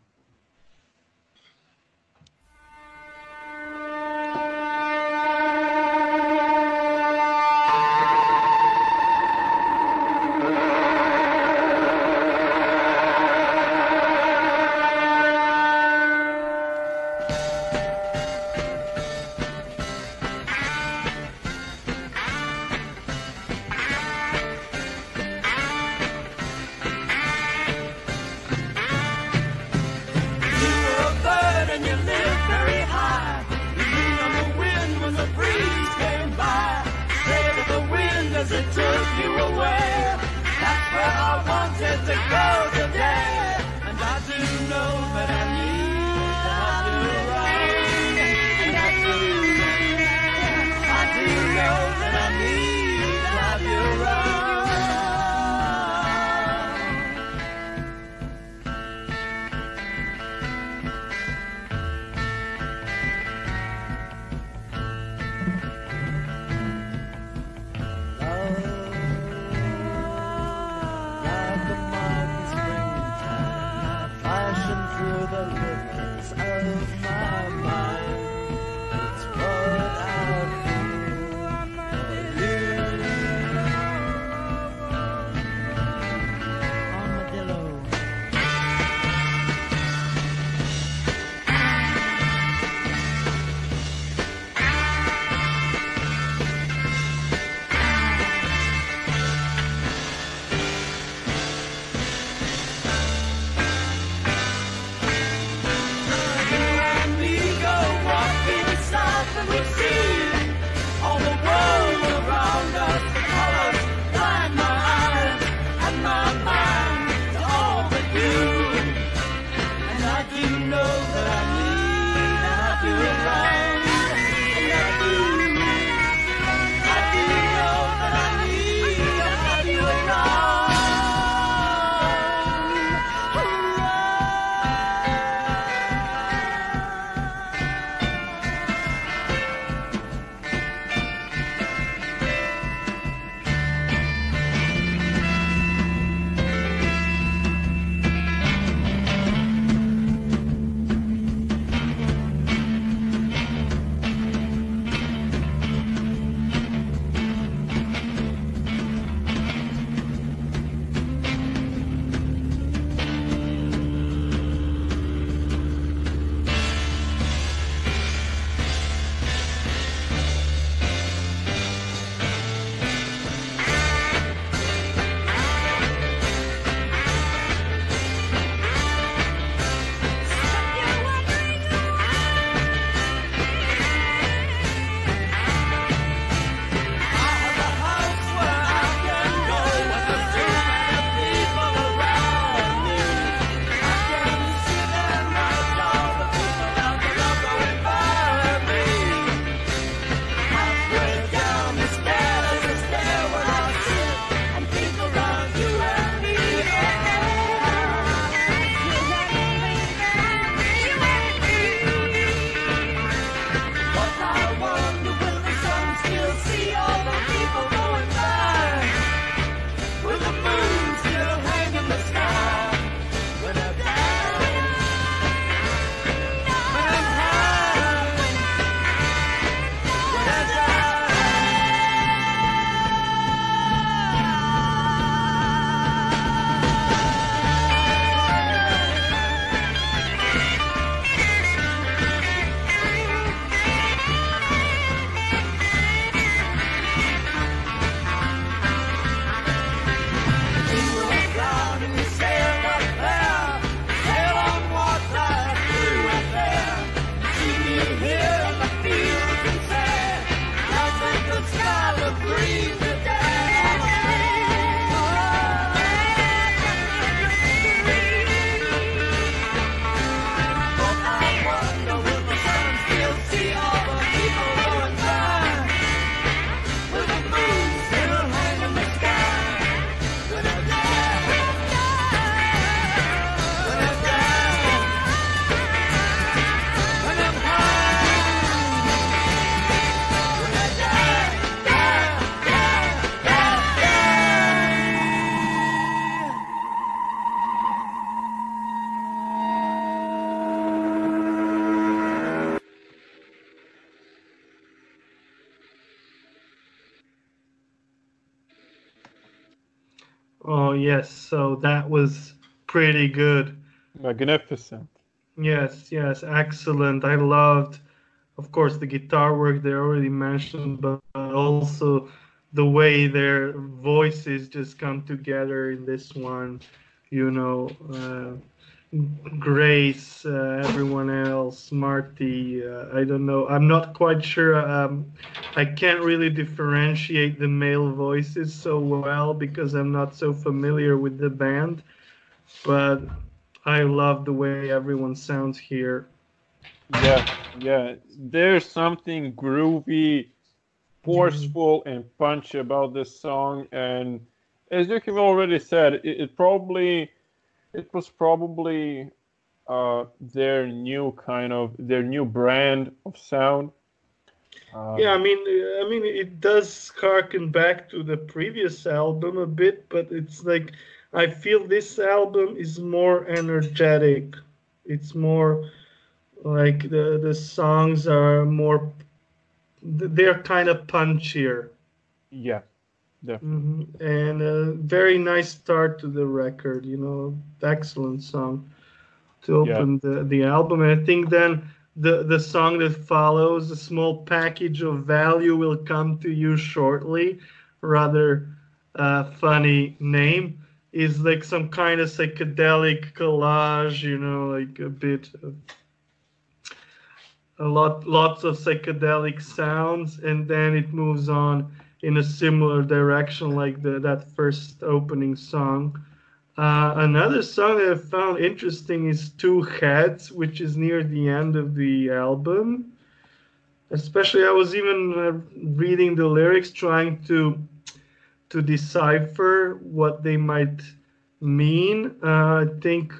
Was pretty good. Magnificent. Yes, yes, excellent. I loved, of course, the guitar work they already mentioned, but also the way their voices just come together in this one. You know, uh, Grace, uh, everyone else, Marty. Uh, I don't know. I'm not quite sure. Um, I can't really differentiate the male voices so well because I'm not so familiar with the band. But I love the way everyone sounds here. Yeah, yeah. There's something groovy, forceful, and punchy about this song, and as you have already said, it, it probably it was probably uh, their new kind of their new brand of sound. Uh, yeah, I mean, I mean, it does harken back to the previous album a bit, but it's like I feel this album is more energetic. It's more like the the songs are more they're kind of punchier. Yeah, definitely. Mm-hmm. And a very nice start to the record. You know, excellent song to open yeah. the the album. And I think then the the song that follows, a small package of value, will come to you shortly. Rather uh, funny name is like some kind of psychedelic collage, you know, like a bit of a lot lots of psychedelic sounds and then it moves on in a similar direction like the that first opening song. Uh, another song that I found interesting is Two Heads, which is near the end of the album. Especially, I was even uh, reading the lyrics, trying to to decipher what they might mean. Uh, I think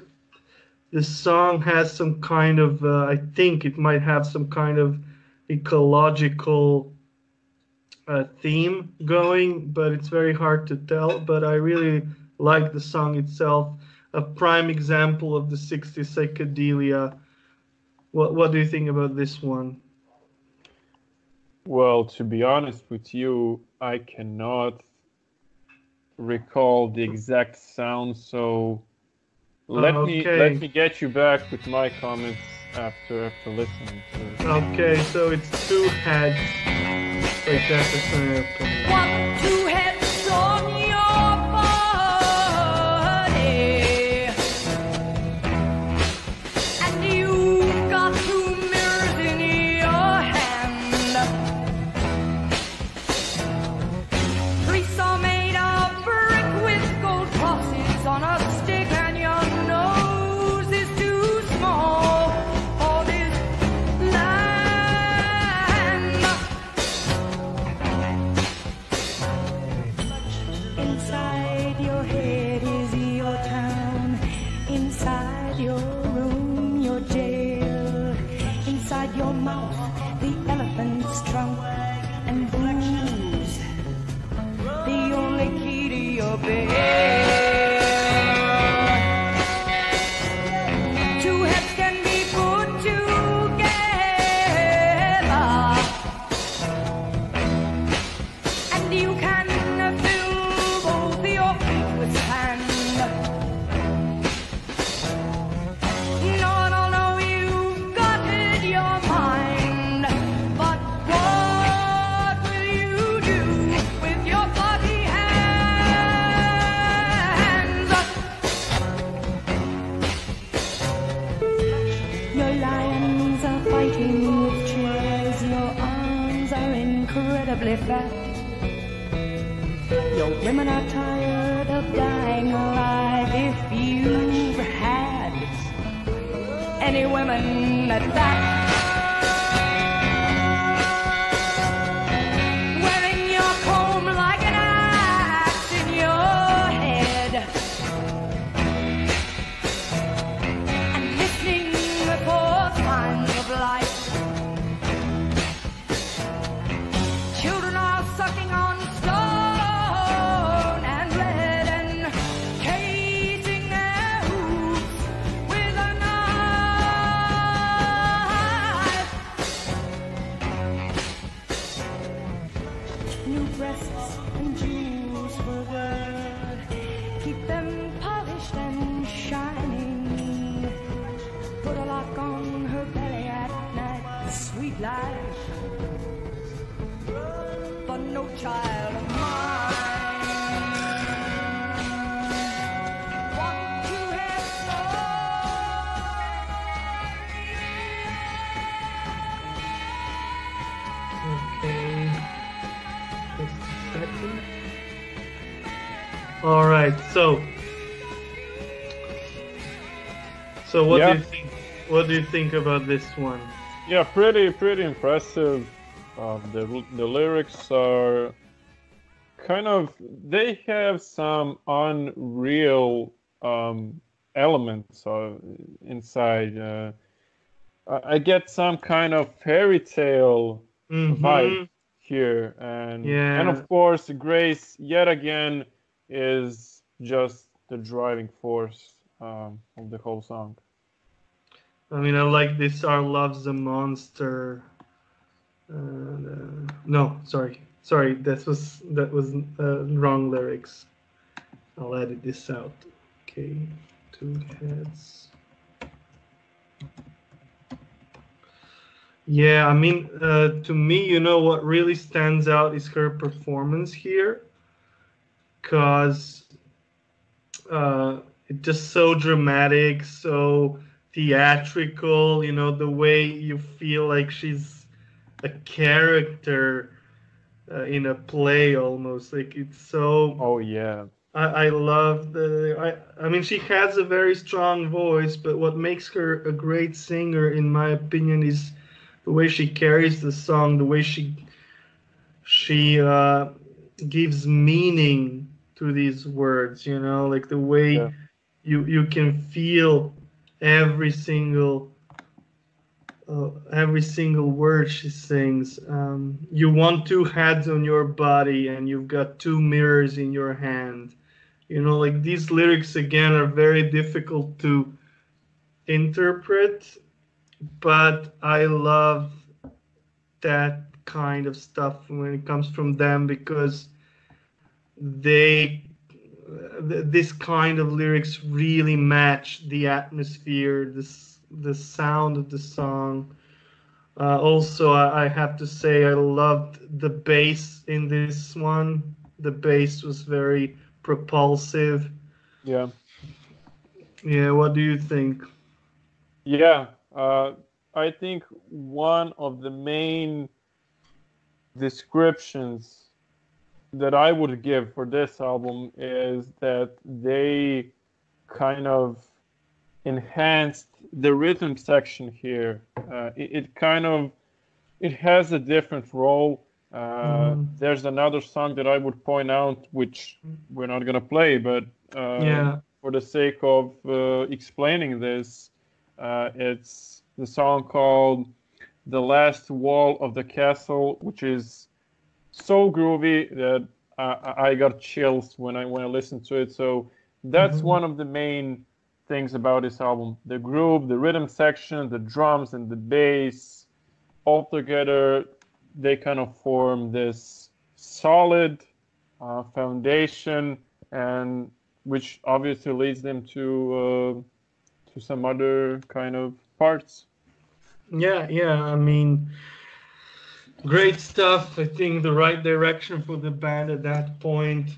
the song has some kind of, uh, I think it might have some kind of ecological uh, theme going, but it's very hard to tell. But I really like the song itself. A prime example of the 60s psychedelia. What, what do you think about this one? Well, to be honest with you, I cannot recall the exact sound, so um, let okay. me let me get you back with my comments after after listening to. Okay, so it's two heads like Jefferson Airplane. One, two lock on her belly at night. Sweet life, but no child of mine. All right, so so what yeah. do you think? What do you think about this one? Yeah, pretty pretty impressive. Um, the the lyrics are kind of they have some unreal um, elements uh, inside. Uh, I get some kind of fairy tale Mhm. vibe here, and yeah. and of course Grace yet again is just the driving force um, of the whole song. I mean, I like this. Our love's a monster. Uh, no, sorry, sorry. That was that was uh, wrong lyrics. I'll edit this out. Okay, two heads. Yeah, I mean, uh, to me, you know what really stands out is her performance here, cause uh, it's just so dramatic, so theatrical. You know, the way you feel like she's a character uh, in a play almost. Like it's so. Oh yeah. I, I love the. I, I mean, she has a very strong voice, but what makes her a great singer, in my opinion, is the way she carries the song, the way she she uh, gives meaning to these words. You know, like the way Yeah. you you can feel every single uh, every single word she sings. Um, you want two heads on your body, and you've got two mirrors in your hand. You know, like these lyrics again are very difficult to interpret, but I love that kind of stuff when it comes from them because they th- this kind of lyrics really match the atmosphere this the sound of the song. Uh, also I, I have to say i loved the bass in this one. The bass was very propulsive. Yeah. yeah what do you think? Yeah, uh, I think one of the main descriptions that I would give for this album is that they kind of enhanced the rhythm section here. Uh, it, it kind of it has a different role. Uh, Mhm. There's another song that I would point out, which we're not gonna play, but uh, Yeah. for the sake of uh, explaining this, uh, it's the song called "The Last Wall of the Castle," which is so groovy that I, I got chills when I when I listened to it. So that's Mhm. one of the main things about this album: the groove, the rhythm section, the drums, and the bass. All together, they kind of form this solid uh, foundation, and which obviously leads them to uh, to some other kind of parts. Yeah, yeah. I mean, great stuff. I think the right direction for the band at that point.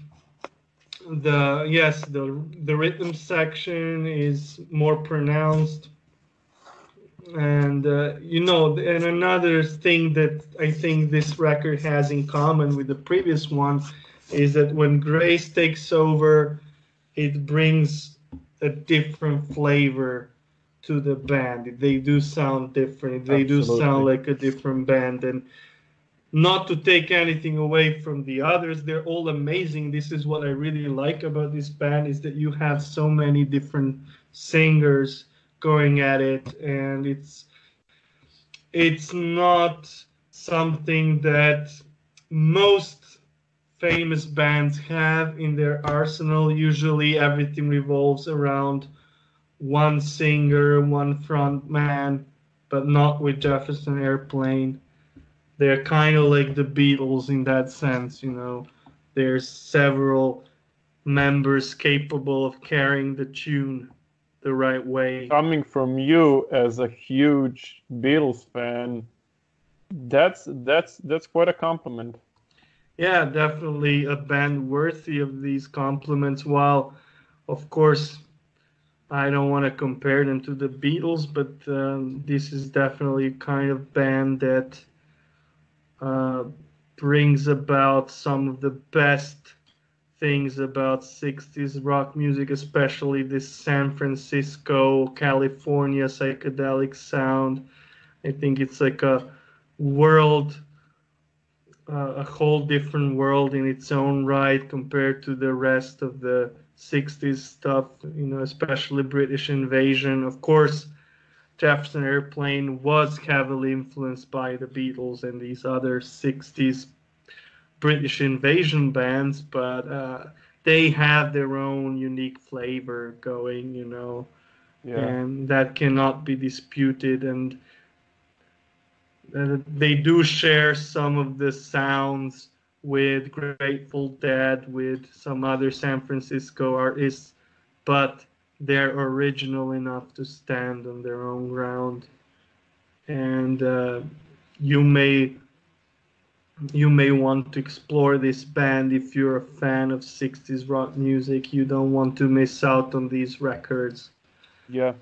The yes, the the rhythm section is more pronounced, and uh, you know, and another thing that I think this record has in common with the previous one is that when Grace takes over, it brings a different flavor to the band. They do sound different. They do sound like a different band. And not to take anything away from the others, they're all amazing. This is what I really like about this band is that you have so many different singers going at it, and it's it's not something that most famous bands have in their arsenal. Usually, everything revolves around one singer, one front man, but not with Jefferson Airplane. They're kind of like the Beatles in that sense, you know. There's several members capable of carrying the tune the right way. Coming from you as a huge Beatles fan, that's that's that's quite a compliment. yeah, definitely a band worthy of these compliments. While, of course, I don't want to compare them to the Beatles, but um, this is definitely a kind of band that uh, brings about some of the best things about 60s rock music, especially this San Francisco, California psychedelic sound. I think it's like a world uh, a whole different world in its own right compared to the rest of the 60s stuff, you know, especially British Invasion. Of course, Jefferson Airplane was heavily influenced by the Beatles and these other 60s British Invasion bands, but uh, they have their own unique flavor going, you know, Yeah. and that cannot be disputed. And uh, they do share some of the sounds with Grateful Dead, with some other San Francisco artists, but they're original enough to stand on their own ground. And uh, you may you may want to explore this band if you're a fan of 60s rock music. You don't want to miss out on these records. Yeah.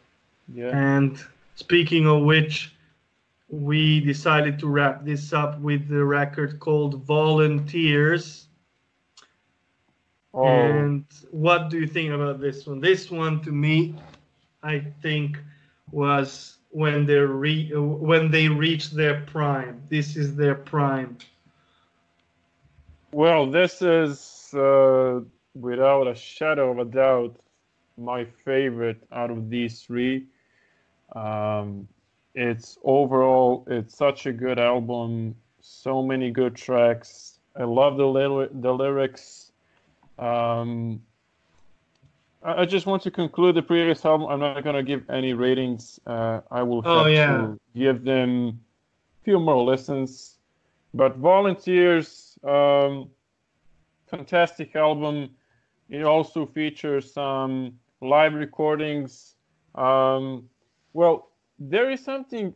Yeah. And speaking of which, we decided to wrap this up with the record called Volunteers. Oh, And what do you think about this one? This one, to me, I think was when they re- when they reached their prime. This is their prime. well, this is uh, without a shadow of a doubt my favorite out of these three. Um, it's overall, it's such a good album. So many good tracks. I love the lyri- the lyrics. Um, I I just want to conclude the previous album. I'm not gonna give any ratings. Uh, I will Oh, yeah. to give them a few more listens. But Volunteers, um, fantastic album. It also features some live recordings. Um, well, there is something.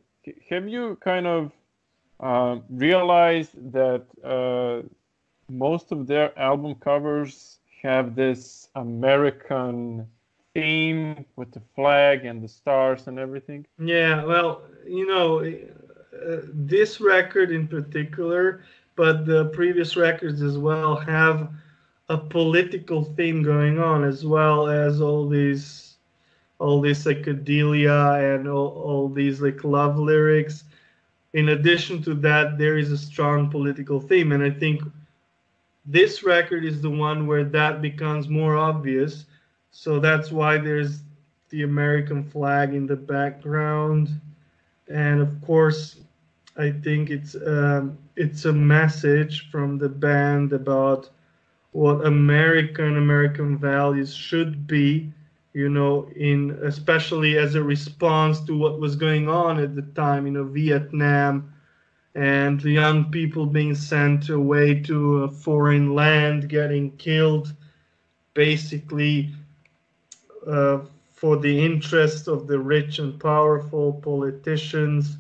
Have you kind of uh, realized that uh, most of their album covers have this American theme with the flag and the stars and everything? Yeah, well, you know, uh, this record in particular, but the previous records as well have a political theme going on as well as all these all this psychedelia and all, all these like love lyrics in addition to that there is a strong political theme and i think this record is the one where that becomes more obvious. So that's why there's the american flag in the background. And of course i think it's um, it's a message from the band about what american american values should be you know in especially as a response to what was going on at the time you know vietnam and young people being sent away to a foreign land getting killed basically uh, for the interest of the rich and powerful politicians.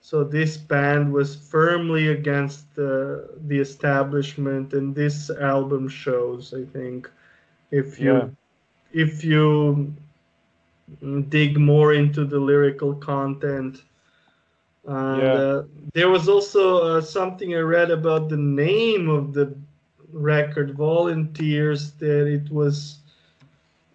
So this band was firmly against the the establishment, and this album shows. I think if you Yeah. if you dig more into the lyrical content. And, Yeah. uh, there was also uh, something I read about the name of the record, Volunteers, that it was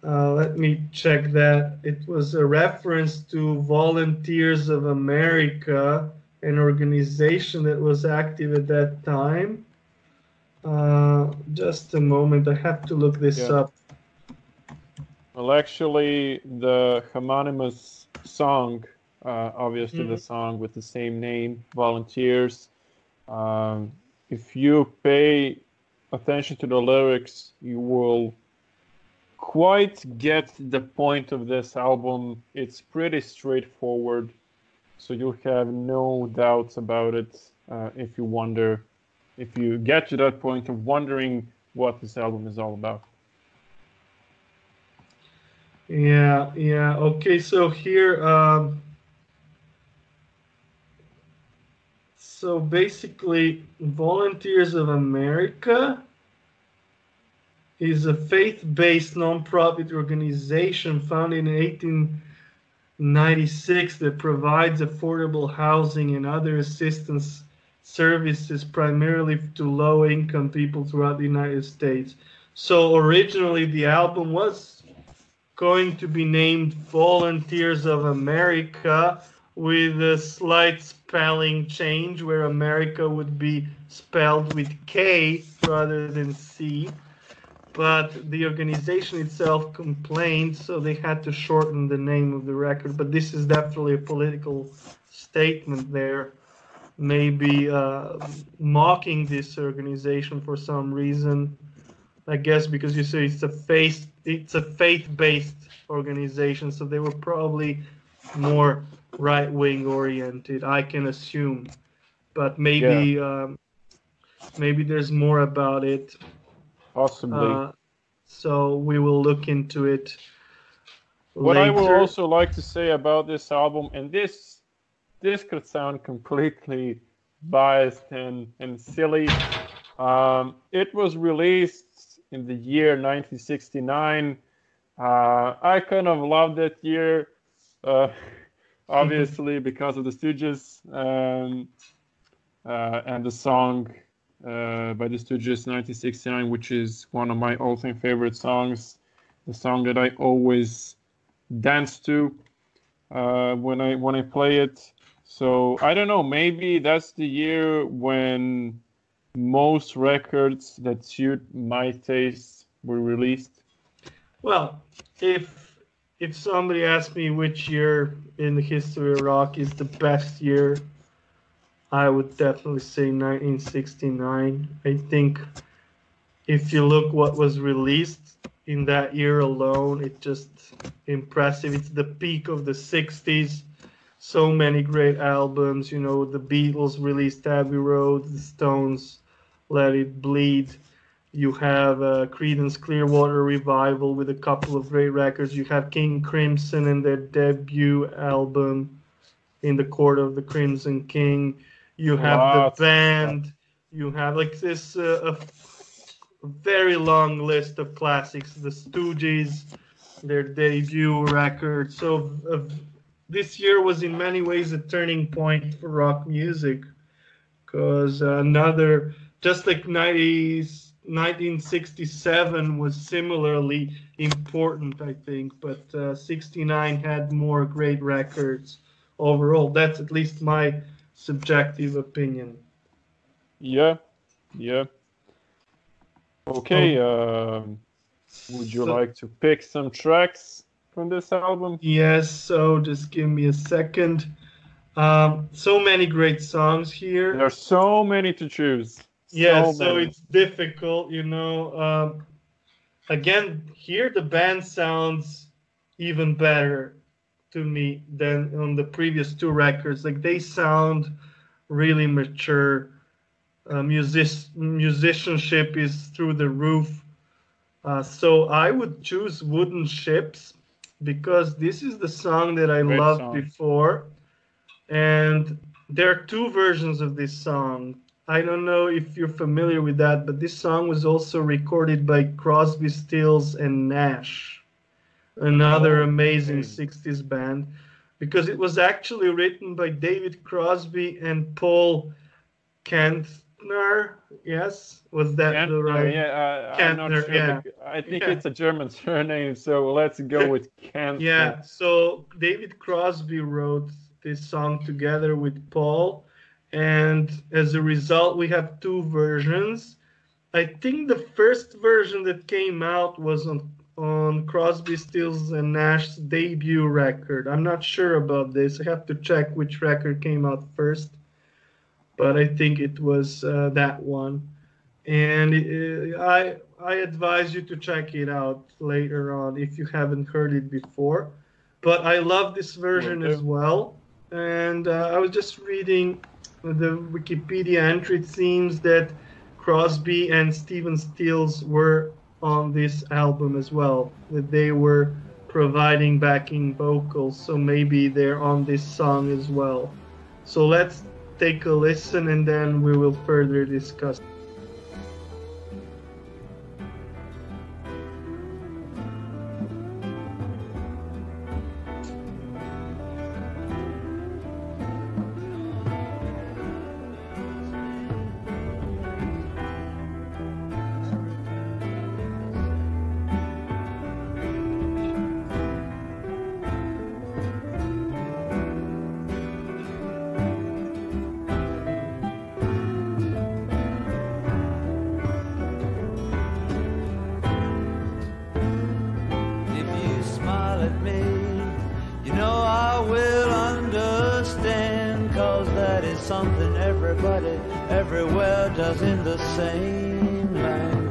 uh, let me check that. It was a reference to Volunteers of America, an organization that was active at that time. Uh, just a moment, I have to look this Yeah. up. Well, actually, the homonymous song, uh, obviously the Mhm. song with the same name, Volunteers. Um, if you pay attention to the lyrics, you will quite get the point of this album. It's pretty straightforward, so you'll have no doubts about it. Uh, if you wonder, if you get to that point of wondering what this album is all about. Yeah, yeah. Okay, so here, um, so basically, Volunteers of America is a faith-based non-profit organization founded in 1896 that provides affordable housing and other assistance services primarily to low-income people throughout the United States. So originally the album was going to be named Volunteers of America with a slight spelling change where America would be spelled with K rather than C. But the organization itself complained, so they had to shorten the name of the record. But this is definitely a political statement there, maybe uh, mocking this organization for some reason. I guess because you say it's a faith, it's a faith-based organization, so they were probably more right wing oriented. I can assume, but maybe yeah. um, maybe there's more about it. Possibly. Uh, so we will look into it. What later. I would also like to say about this album, and this this could sound completely biased and and silly. Um, it was released in the year 1969. Uh, I kind of loved that year. Uh, obviously because of the Stooges um, uh, and the song uh, by the Stooges 1969, which is one of my all-time favorite songs, the song that I always dance to uh, when I when I play it. So I don't know, maybe that's the year when most records that suit my taste were released. Well, if if somebody asked me which year in the history of rock is the best year, I would definitely say 1969. I think if you look what was released in that year alone, it's just impressive. It's the peak of the 60s. So many great albums. You know, the Beatles released Abbey Road, the Stones Let It Bleed. You have uh, Creedence Clearwater Revival with a couple of great records. You have King Crimson and their debut album, In the Court of the Crimson King. You have the band. You have like this uh, a very long list of classics. The Stooges, their debut record. So uh, this year was in many ways a turning point for rock music, because another just like 90s 1967 was similarly important, I think, but uh, 69 had more great records overall. That's at least my subjective opinion. Yeah, yeah. Okay, uh, would you so, like to pick some tracks from this album? Yes, so just give me a second. Um, so many great songs here. There are so many to choose yeah, so, so it's difficult, you know. Um, again, here the band sounds even better to me than on the previous two records. Like they sound really mature. Uh, music musicianship is through the roof. Uh, so I would choose Wooden Ships because this is the song that I Great loved song. before. And there are two versions of this song. I don't know if you're familiar with that, but this song was also recorded by Crosby, Stills, and Nash, another oh, amazing okay. 60s band, because it was actually written by David Crosby and Paul Kantner. Yes, was that Kantner, the right? Yeah, uh, Kantner, sure yeah. I think yeah. it's a German surname, so let's go with Kantner. Yeah, so David Crosby wrote this song together with Paul and as a result we have two versions. I think the first version that came out was on on crosby stills and nash's debut record. I'm not sure about this. I have to check which record came out first but i think it was uh, that one. And it, i i advise you to check it out later on if you haven't heard it before. But i love this version as well. And uh, i was just reading the Wikipedia entry, it seems that Crosby and Stephen Stills were on this album as well. That they were providing backing vocals, so maybe they're on this song as well. So let's take a listen and then we will further discuss. because that is something everybody everywhere does in the same way.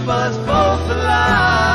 keep us both alive.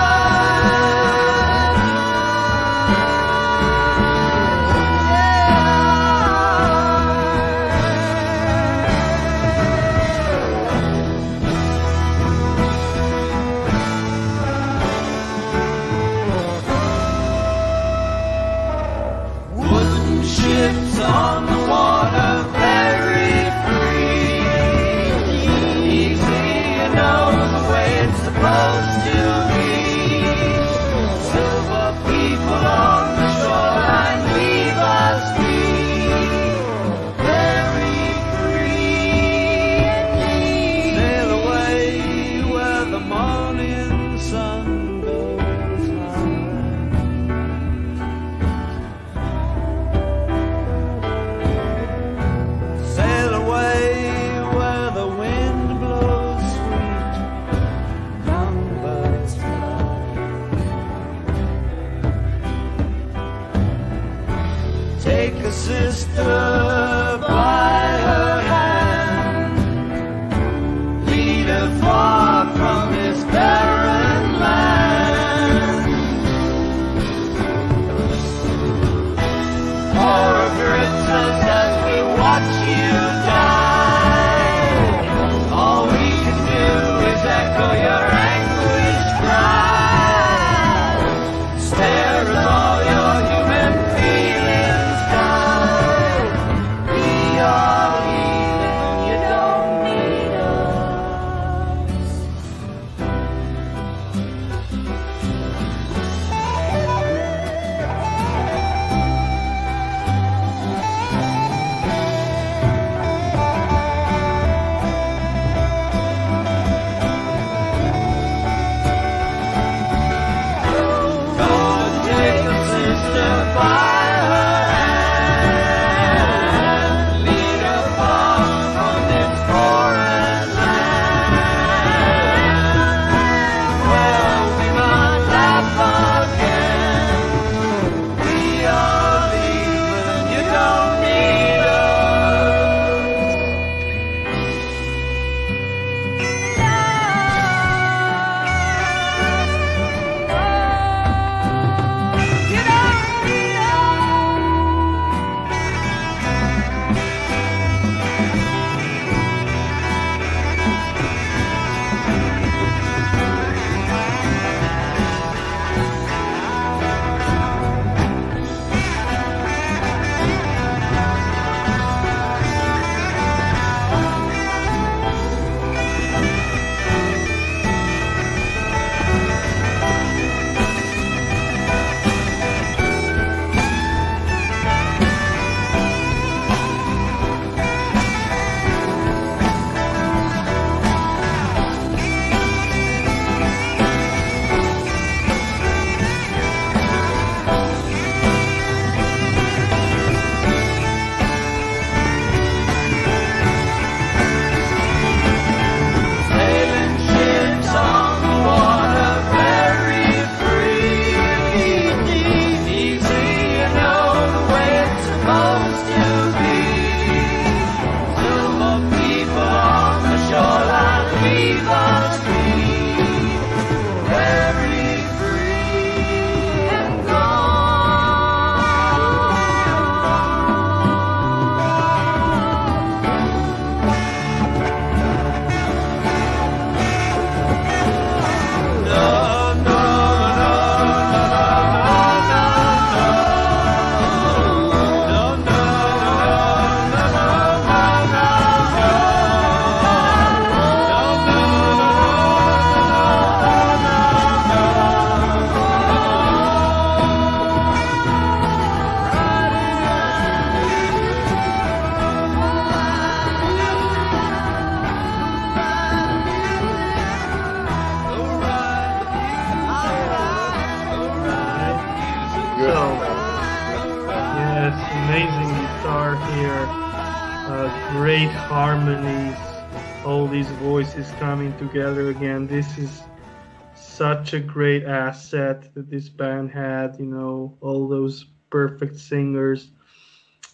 A great asset that this band had, you know, all those perfect singers.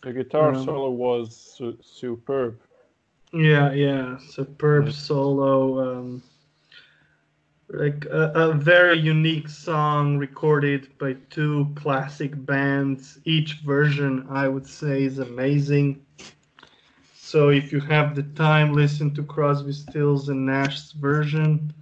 The guitar Um, solo was su- superb. Yeah, yeah, superb Yes. solo. Um, like a, a very unique song recorded by two classic bands. Each version, I would say, is amazing. So if you have the time, listen to Crosby, Stills, and Nash's version.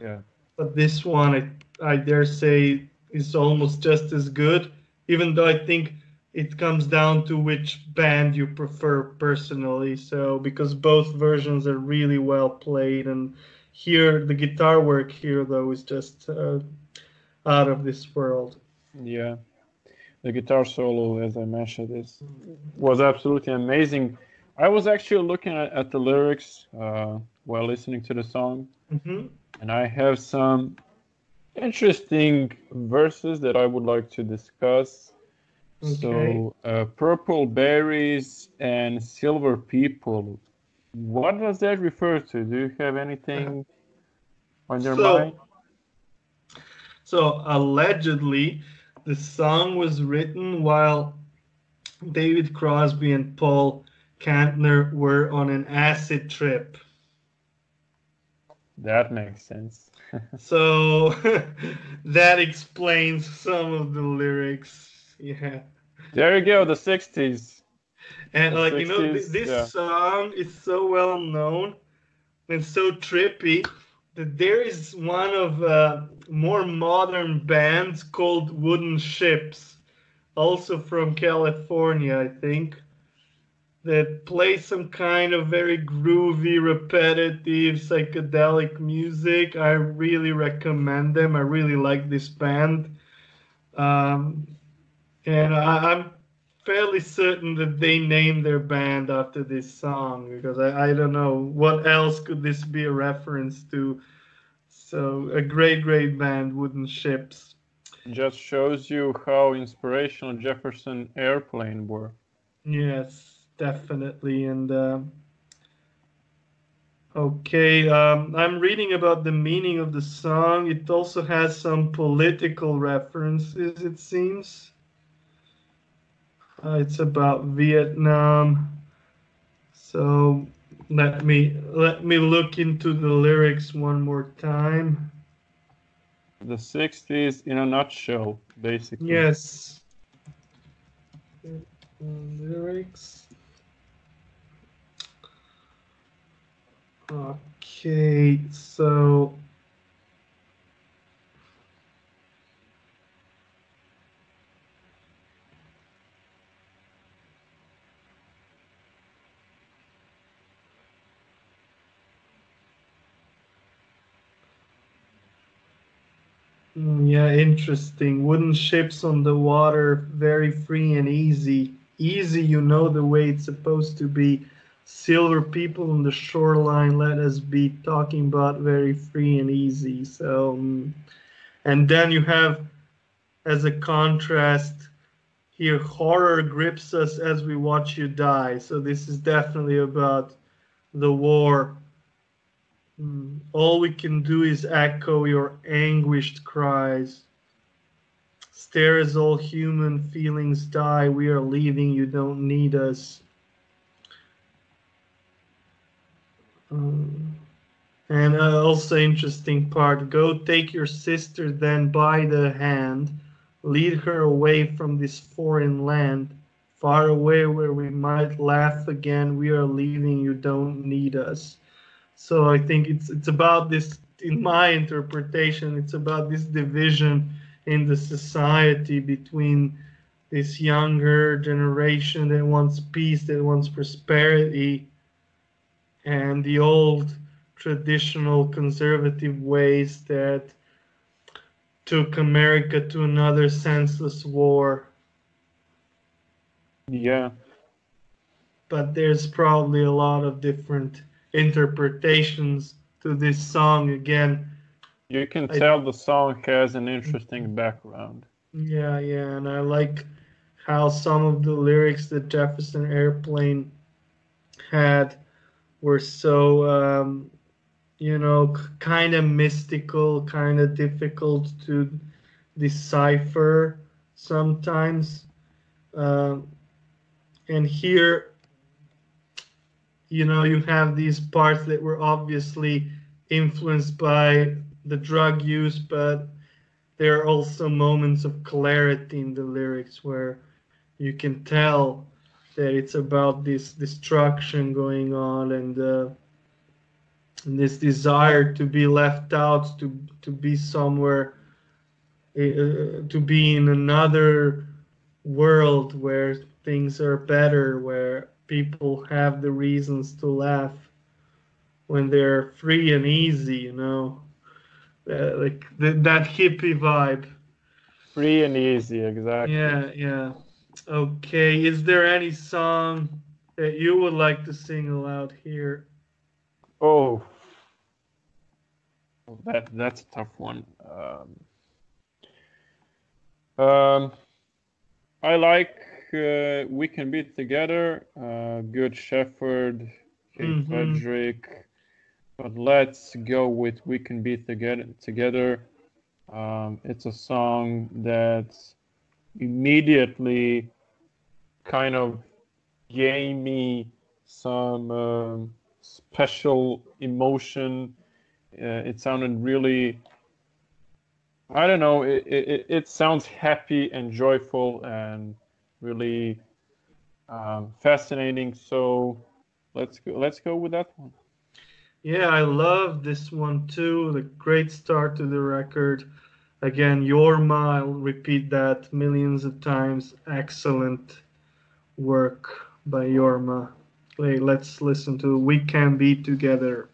Yeah. But this one, I, I dare say, is almost just as good. Even though I think it comes down to which band you prefer personally. So because both versions are really well played, and here the guitar work here though is just uh, out of this world. Yeah. The guitar solo, as I mentioned, is was absolutely amazing. I was actually looking at, at the lyrics uh, while listening to the song, hmm and I have some interesting verses that I would like to discuss. So, uh, purple berries and silver people. What does that refer to? Do you have anything on your So- mind? So allegedly, the song was written while David Crosby and Paul Kantner were on an acid trip. That makes sense. So that explains some of the lyrics. Yeah. There you go, the 60s. And The like you know, th- this yeah. song is so well known and so trippy that there is one of uh, more modern bands called Wooden Ships, also from California, I think, that play some kind of very groovy, repetitive, psychedelic music. I really recommend them. I really like this band. Um, and I, I'm fairly certain that they named their band after this song because I, I don't know what else could this be a reference to. So a great, great band, Wooden Ships. Just shows you how inspirational Jefferson Airplane were. Yes, definitely. And um okay, um, I'm reading about the meaning of the song. It also has some political references, it seems. Uh, it's about Vietnam. So let me let me look into the lyrics one more time. The 60s in a nutshell, basically. Yes. Uh, Lyrics. Okay, so Mm, Yeah, interesting. Wooden ships on the water, very free and easy. Easy, you know the way it's supposed to be. Silver people on the shoreline, let us be talking about very free and easy. So, um, and then you have, as a contrast, here horror grips us as we watch you die. So this is definitely about the war Mm, All we can do is echo your anguished cries. Stare as all human feelings die. We are leaving, you don't need us. Um, and uh, also interesting part go take your sister then by the hand, lead her away from this foreign land, far away where we might laugh again. We are leaving, you don't need us. So I think it's it's about this in my interpretation, it's about this division in the society between this younger generation that wants peace, that wants prosperity, and the old traditional conservative ways that took America to another senseless war. Yeah. But there's probably a lot of different interpretations to this song again. You can I- tell the song has an interesting background. Yeah, yeah, and I like how some of the lyrics that Jefferson Airplane had were so um, you know kind of mystical, kind of difficult to decipher sometimes. Um, and here, you know, you have these parts that were obviously influenced by the drug use, but there are also moments of clarity in the lyrics where you can tell that it's about this destruction going on and, uh, and this desire to be left out, to to be somewhere, uh, to be in another world where things are better, where people have the reasons to laugh when they're free and easy, you know, uh, like the, that hippie vibe. Free and easy, exactly. Yeah, yeah. Okay, is there any song that you would like to sing aloud here? Oh, that that's a tough one. Um, um, I like uh, "We Can Be Together," uh, "Good Shepherd," King Mhm. Frederick, but let's go with "We Can Be Together." Together, um, it's a song that immediately kind of gave me some um, special emotion. Uh, it sounded really, I don't know, it, it, it sounds happy and joyful and really um, fascinating. So let's go, let's go with that one. Yeah, I love this one too. The great start to the record. Again, Your Mile, repeat that millions of times. Excellent work by Jorma. Hey, let's listen to We Can Be Together.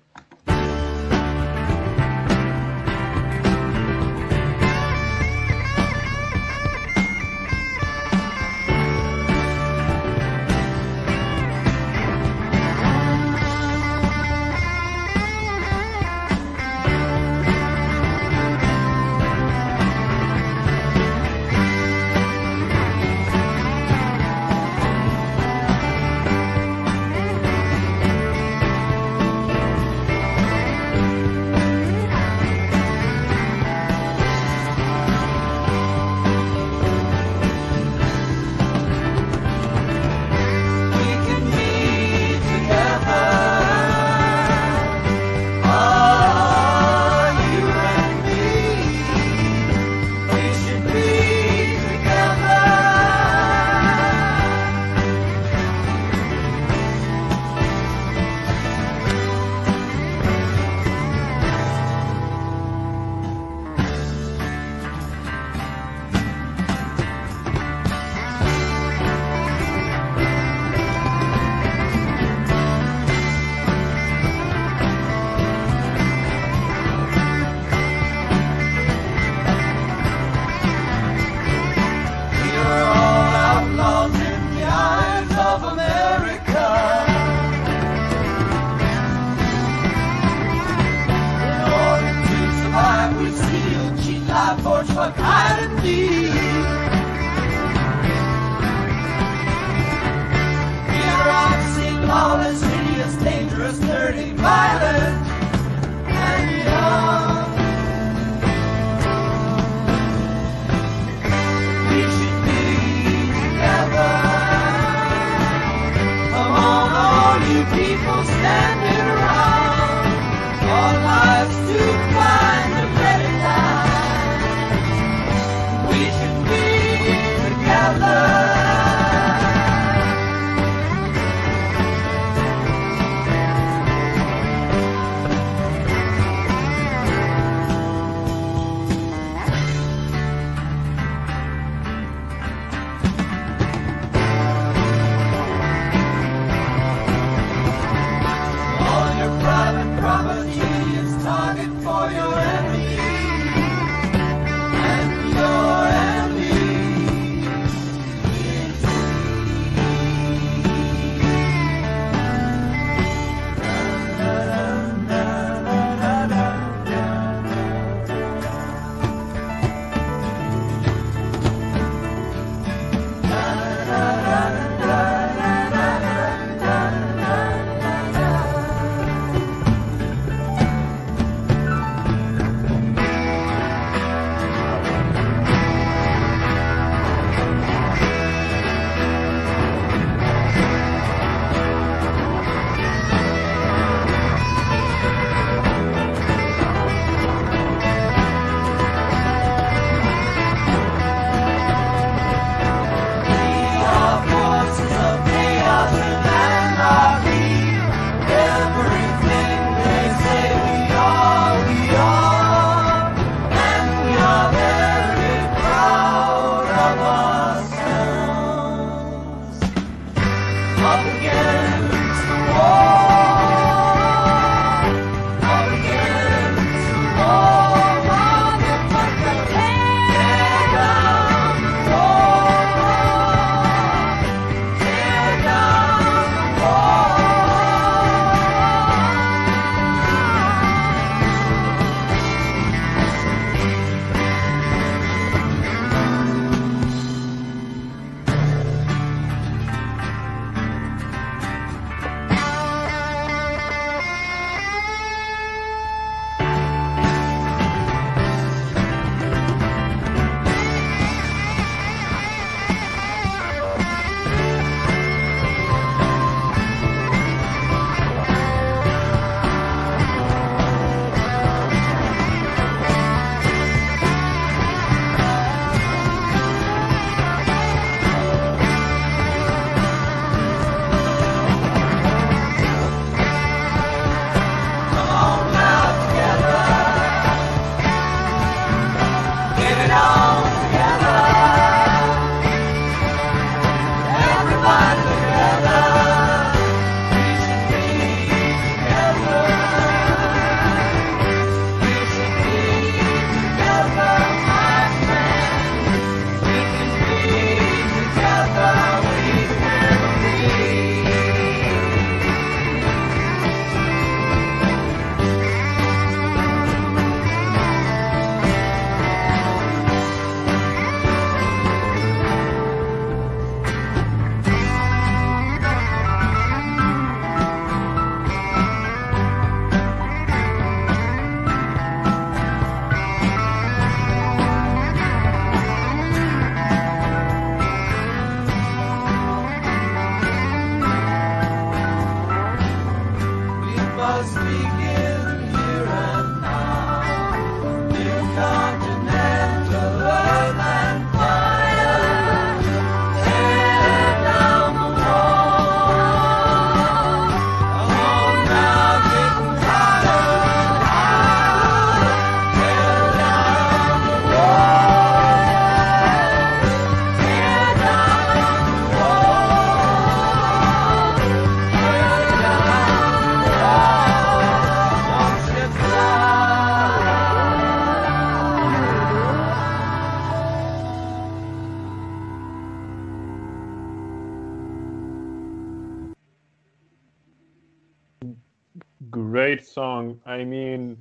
Great song. I mean,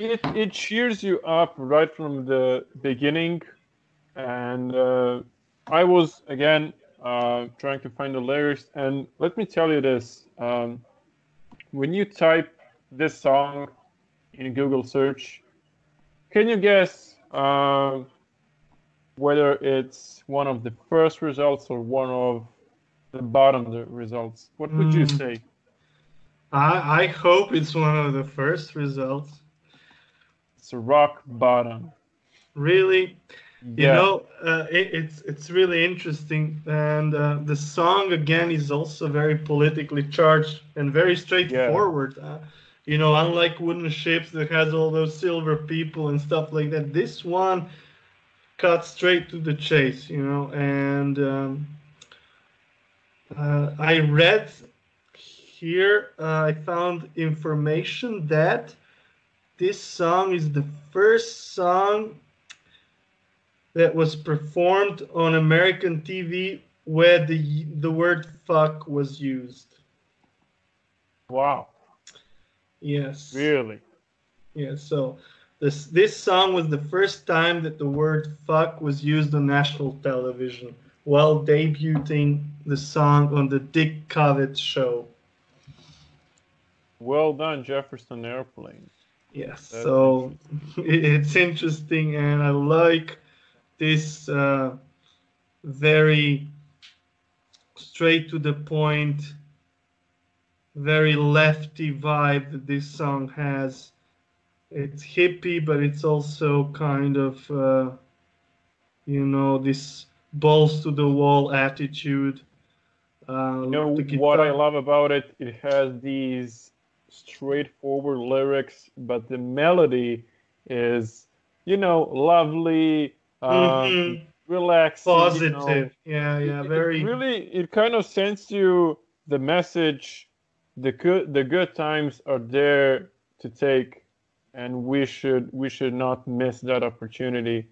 it it cheers you up right from the beginning, and uh, I was again uh, trying to find the lyrics, and let me tell you this: um, when you type this song in Google search, can you guess uh, whether it's one of the first results or one of the bottom the results? What would you Mm. say? I I hope it's one of the first results. It's a rock bottom. Really, yeah. you know, uh, it, it's it's really interesting, and uh, the song again is also very politically charged and very straightforward. Uh, you know, unlike wooden ships that has all those silver people and stuff like that, this one cut straight to the chase. You know, and um, uh, I read here, uh, I found information that this song is the first song that was performed on American TV where the the word fuck was used. Wow. Yes. Really? Yeah, so this this song was the first time that the word fuck was used on national television while debuting the song on the Dick Cavett show. Well done, Jefferson Airplane. Yes, That's so it- it's interesting, and I like this uh, very straight to the point, very lefty vibe that this song has. It's hippie, but it's also kind of, uh, you know, this balls to the wall attitude. Uh, You know what I love about it? It has these straightforward lyrics, but the melody is, you know, lovely, um, Mhm. relaxing. you know. positive. Yeah, yeah, It- it very. really, it kind of sends you the message: the good, the good times are there to take, and we should, we should not miss that opportunity.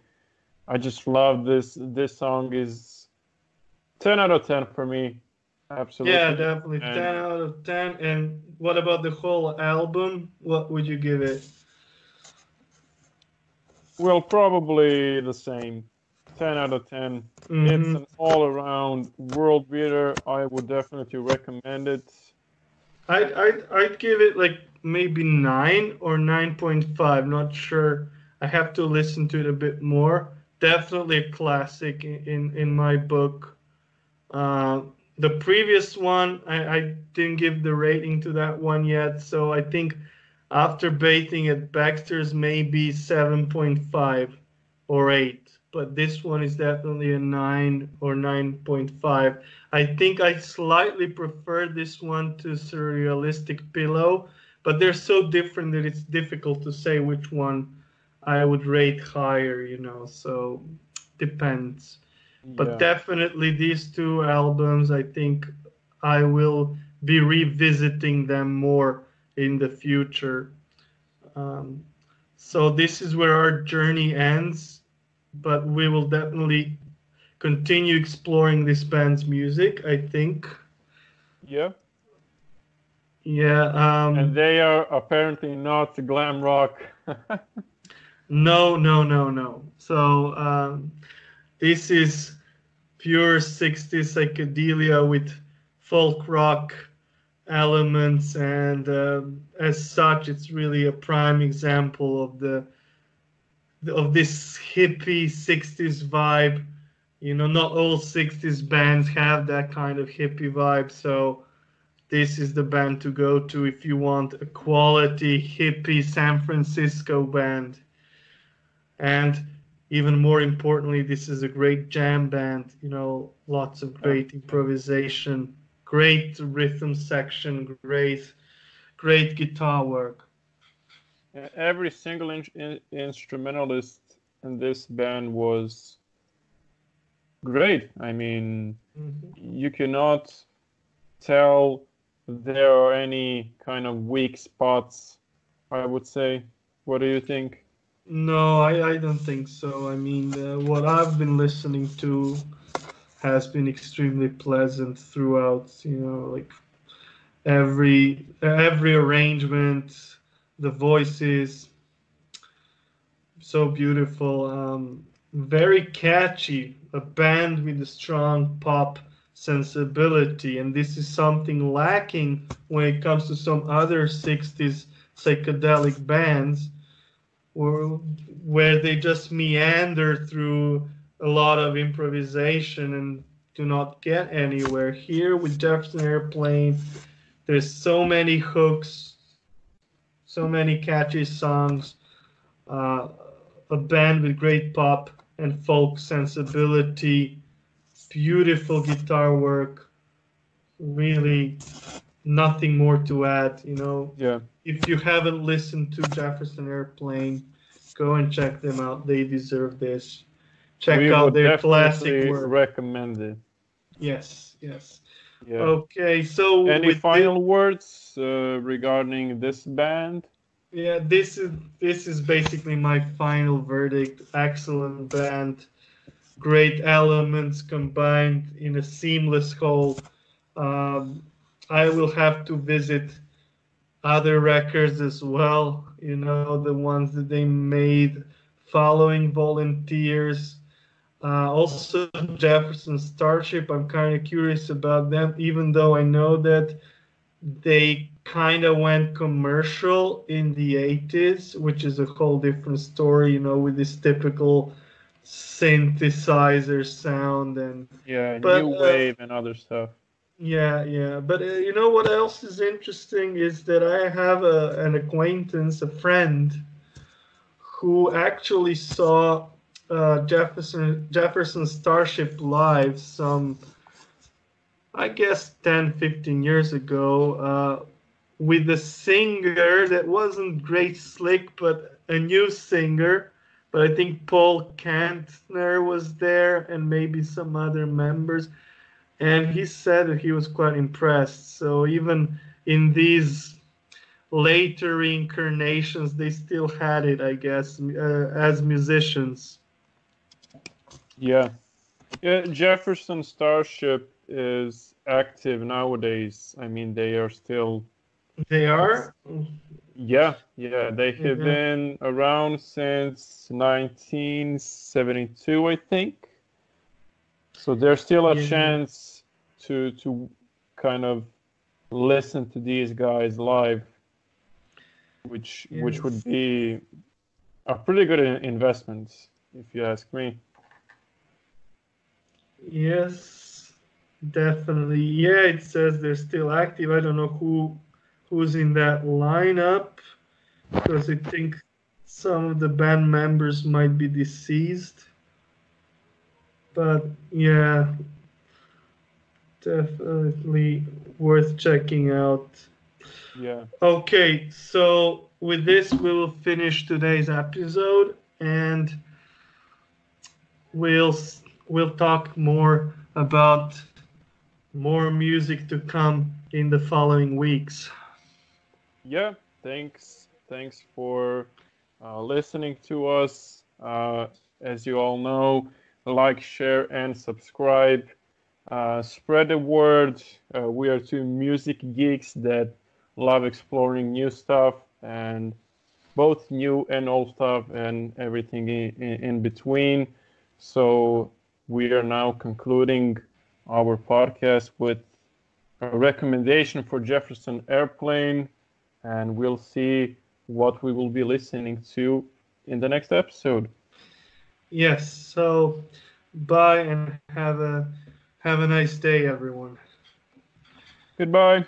I just love this. This song is ten out of ten for me. Absolutely. Yeah, definitely. And- 10 out of 10. And what about the whole album? What would you give it? Well, probably the same. 10 out of 10. It's Mhm. an all around world beater. I would definitely recommend it. I'd, I'd, I'd give it like maybe 9 or 9.5. Not sure. I have to listen to it a bit more. Definitely a classic in, in, in my book. Uh, the previous one, I, I didn't give the rating to that one yet. So I think after bathing at Baxter's, maybe 7.5 or 8. But this one is definitely a 9 or 9.5. I think I slightly prefer this one to Surrealistic Pillow, but they're so different that it's difficult to say which one I would rate higher, you know, so depends. But Yeah. definitely these two albums, I think I will be revisiting them more in the future. Um, so this is where our journey ends, but we will definitely continue exploring this band's music. I think. yeah. Yeah. Um, And they are apparently not glam rock. No, no, no, no. So um, this is pure 60s psychedelia with folk rock elements, and um as such, it's really a prime example of the of this hippie 60s vibe. You know, not all 60s bands have that kind of hippie vibe, so this is the band to go to if you want a quality hippie San Francisco band. And even more importantly, this is a great jam band. You know, lots of great improvisation, great rhythm section, great, great guitar work. Every single in- in- instrumentalist in this band was great. I mean, mm-hmm. you cannot tell there are any kind of weak spots, I would say. What do you think? No, I, I don't think so. I mean, uh, what I've been listening to has been extremely pleasant throughout. You know, like every every arrangement, the voices, so beautiful. Um, very catchy. A band with a strong pop sensibility, and this is something lacking when it comes to some other '60s psychedelic bands, where where they just meander through a lot of improvisation and do not get anywhere. Here with Jefferson Airplane, there's so many hooks, so many catchy songs, uh, a band with great pop and folk sensibility, beautiful guitar work, really nothing more to add, you know. Yeah. If you haven't listened to Jefferson Airplane, go and check them out. They deserve this. Check we out their classic work. recommend it. Yes, yes. Yeah. Okay, so Any final words uh, regarding this band? yeah, this is this is basically my final verdict. Excellent band, great elements combined in a seamless whole. Um, I will have to visit other records as well. You know, the ones that they made following volunteers. Uh, also, Jefferson Starship. I'm kind of curious about them, even though I know that they kind of went commercial in the 80s, which is a whole different story, you know, with this typical synthesizer sound and Yeah, But, new uh, wave and other stuff. Yeah, yeah. But uh, you know what else is interesting is that I have a, an acquaintance, a friend, who actually saw uh, Jefferson Jefferson Starship live some, I guess, 10, 15 years ago, uh, with a singer that wasn't Grace Slick, but a new singer. But I think Paul Kantner was there and maybe some other members and he said that he was quite impressed. So even in these later reincarnations, they still had it, I guess, uh, as musicians. Yeah. Yeah, Jefferson Starship is active nowadays. I mean, they are still They are. Yeah, yeah, they have Mhm. been around since 1972, I think. So there's still a Yeah. chance to to kind of listen to these guys live, which which would be a pretty good investment, if you ask me. Yes, definitely. Yeah, it says they're still active. I don't know who who's in that lineup because I think some of the band members might be deceased. But yeah, definitely worth checking out. Yeah. Okay, so with this, we will finish today's episode, and we'll we'll talk more about more music to come in the following weeks. yeah thanks thanks for uh, listening to us uh, as you all know like share and subscribe. Uh, spread the word. Uh, we are two music geeks that love exploring new stuff and both new and old stuff and everything in, in, in between. So we are now concluding our podcast with a recommendation for jefferson airplane and we'll see what we will be listening to in the next episode. Yes, so bye and have a have a nice day everyone. Goodbye.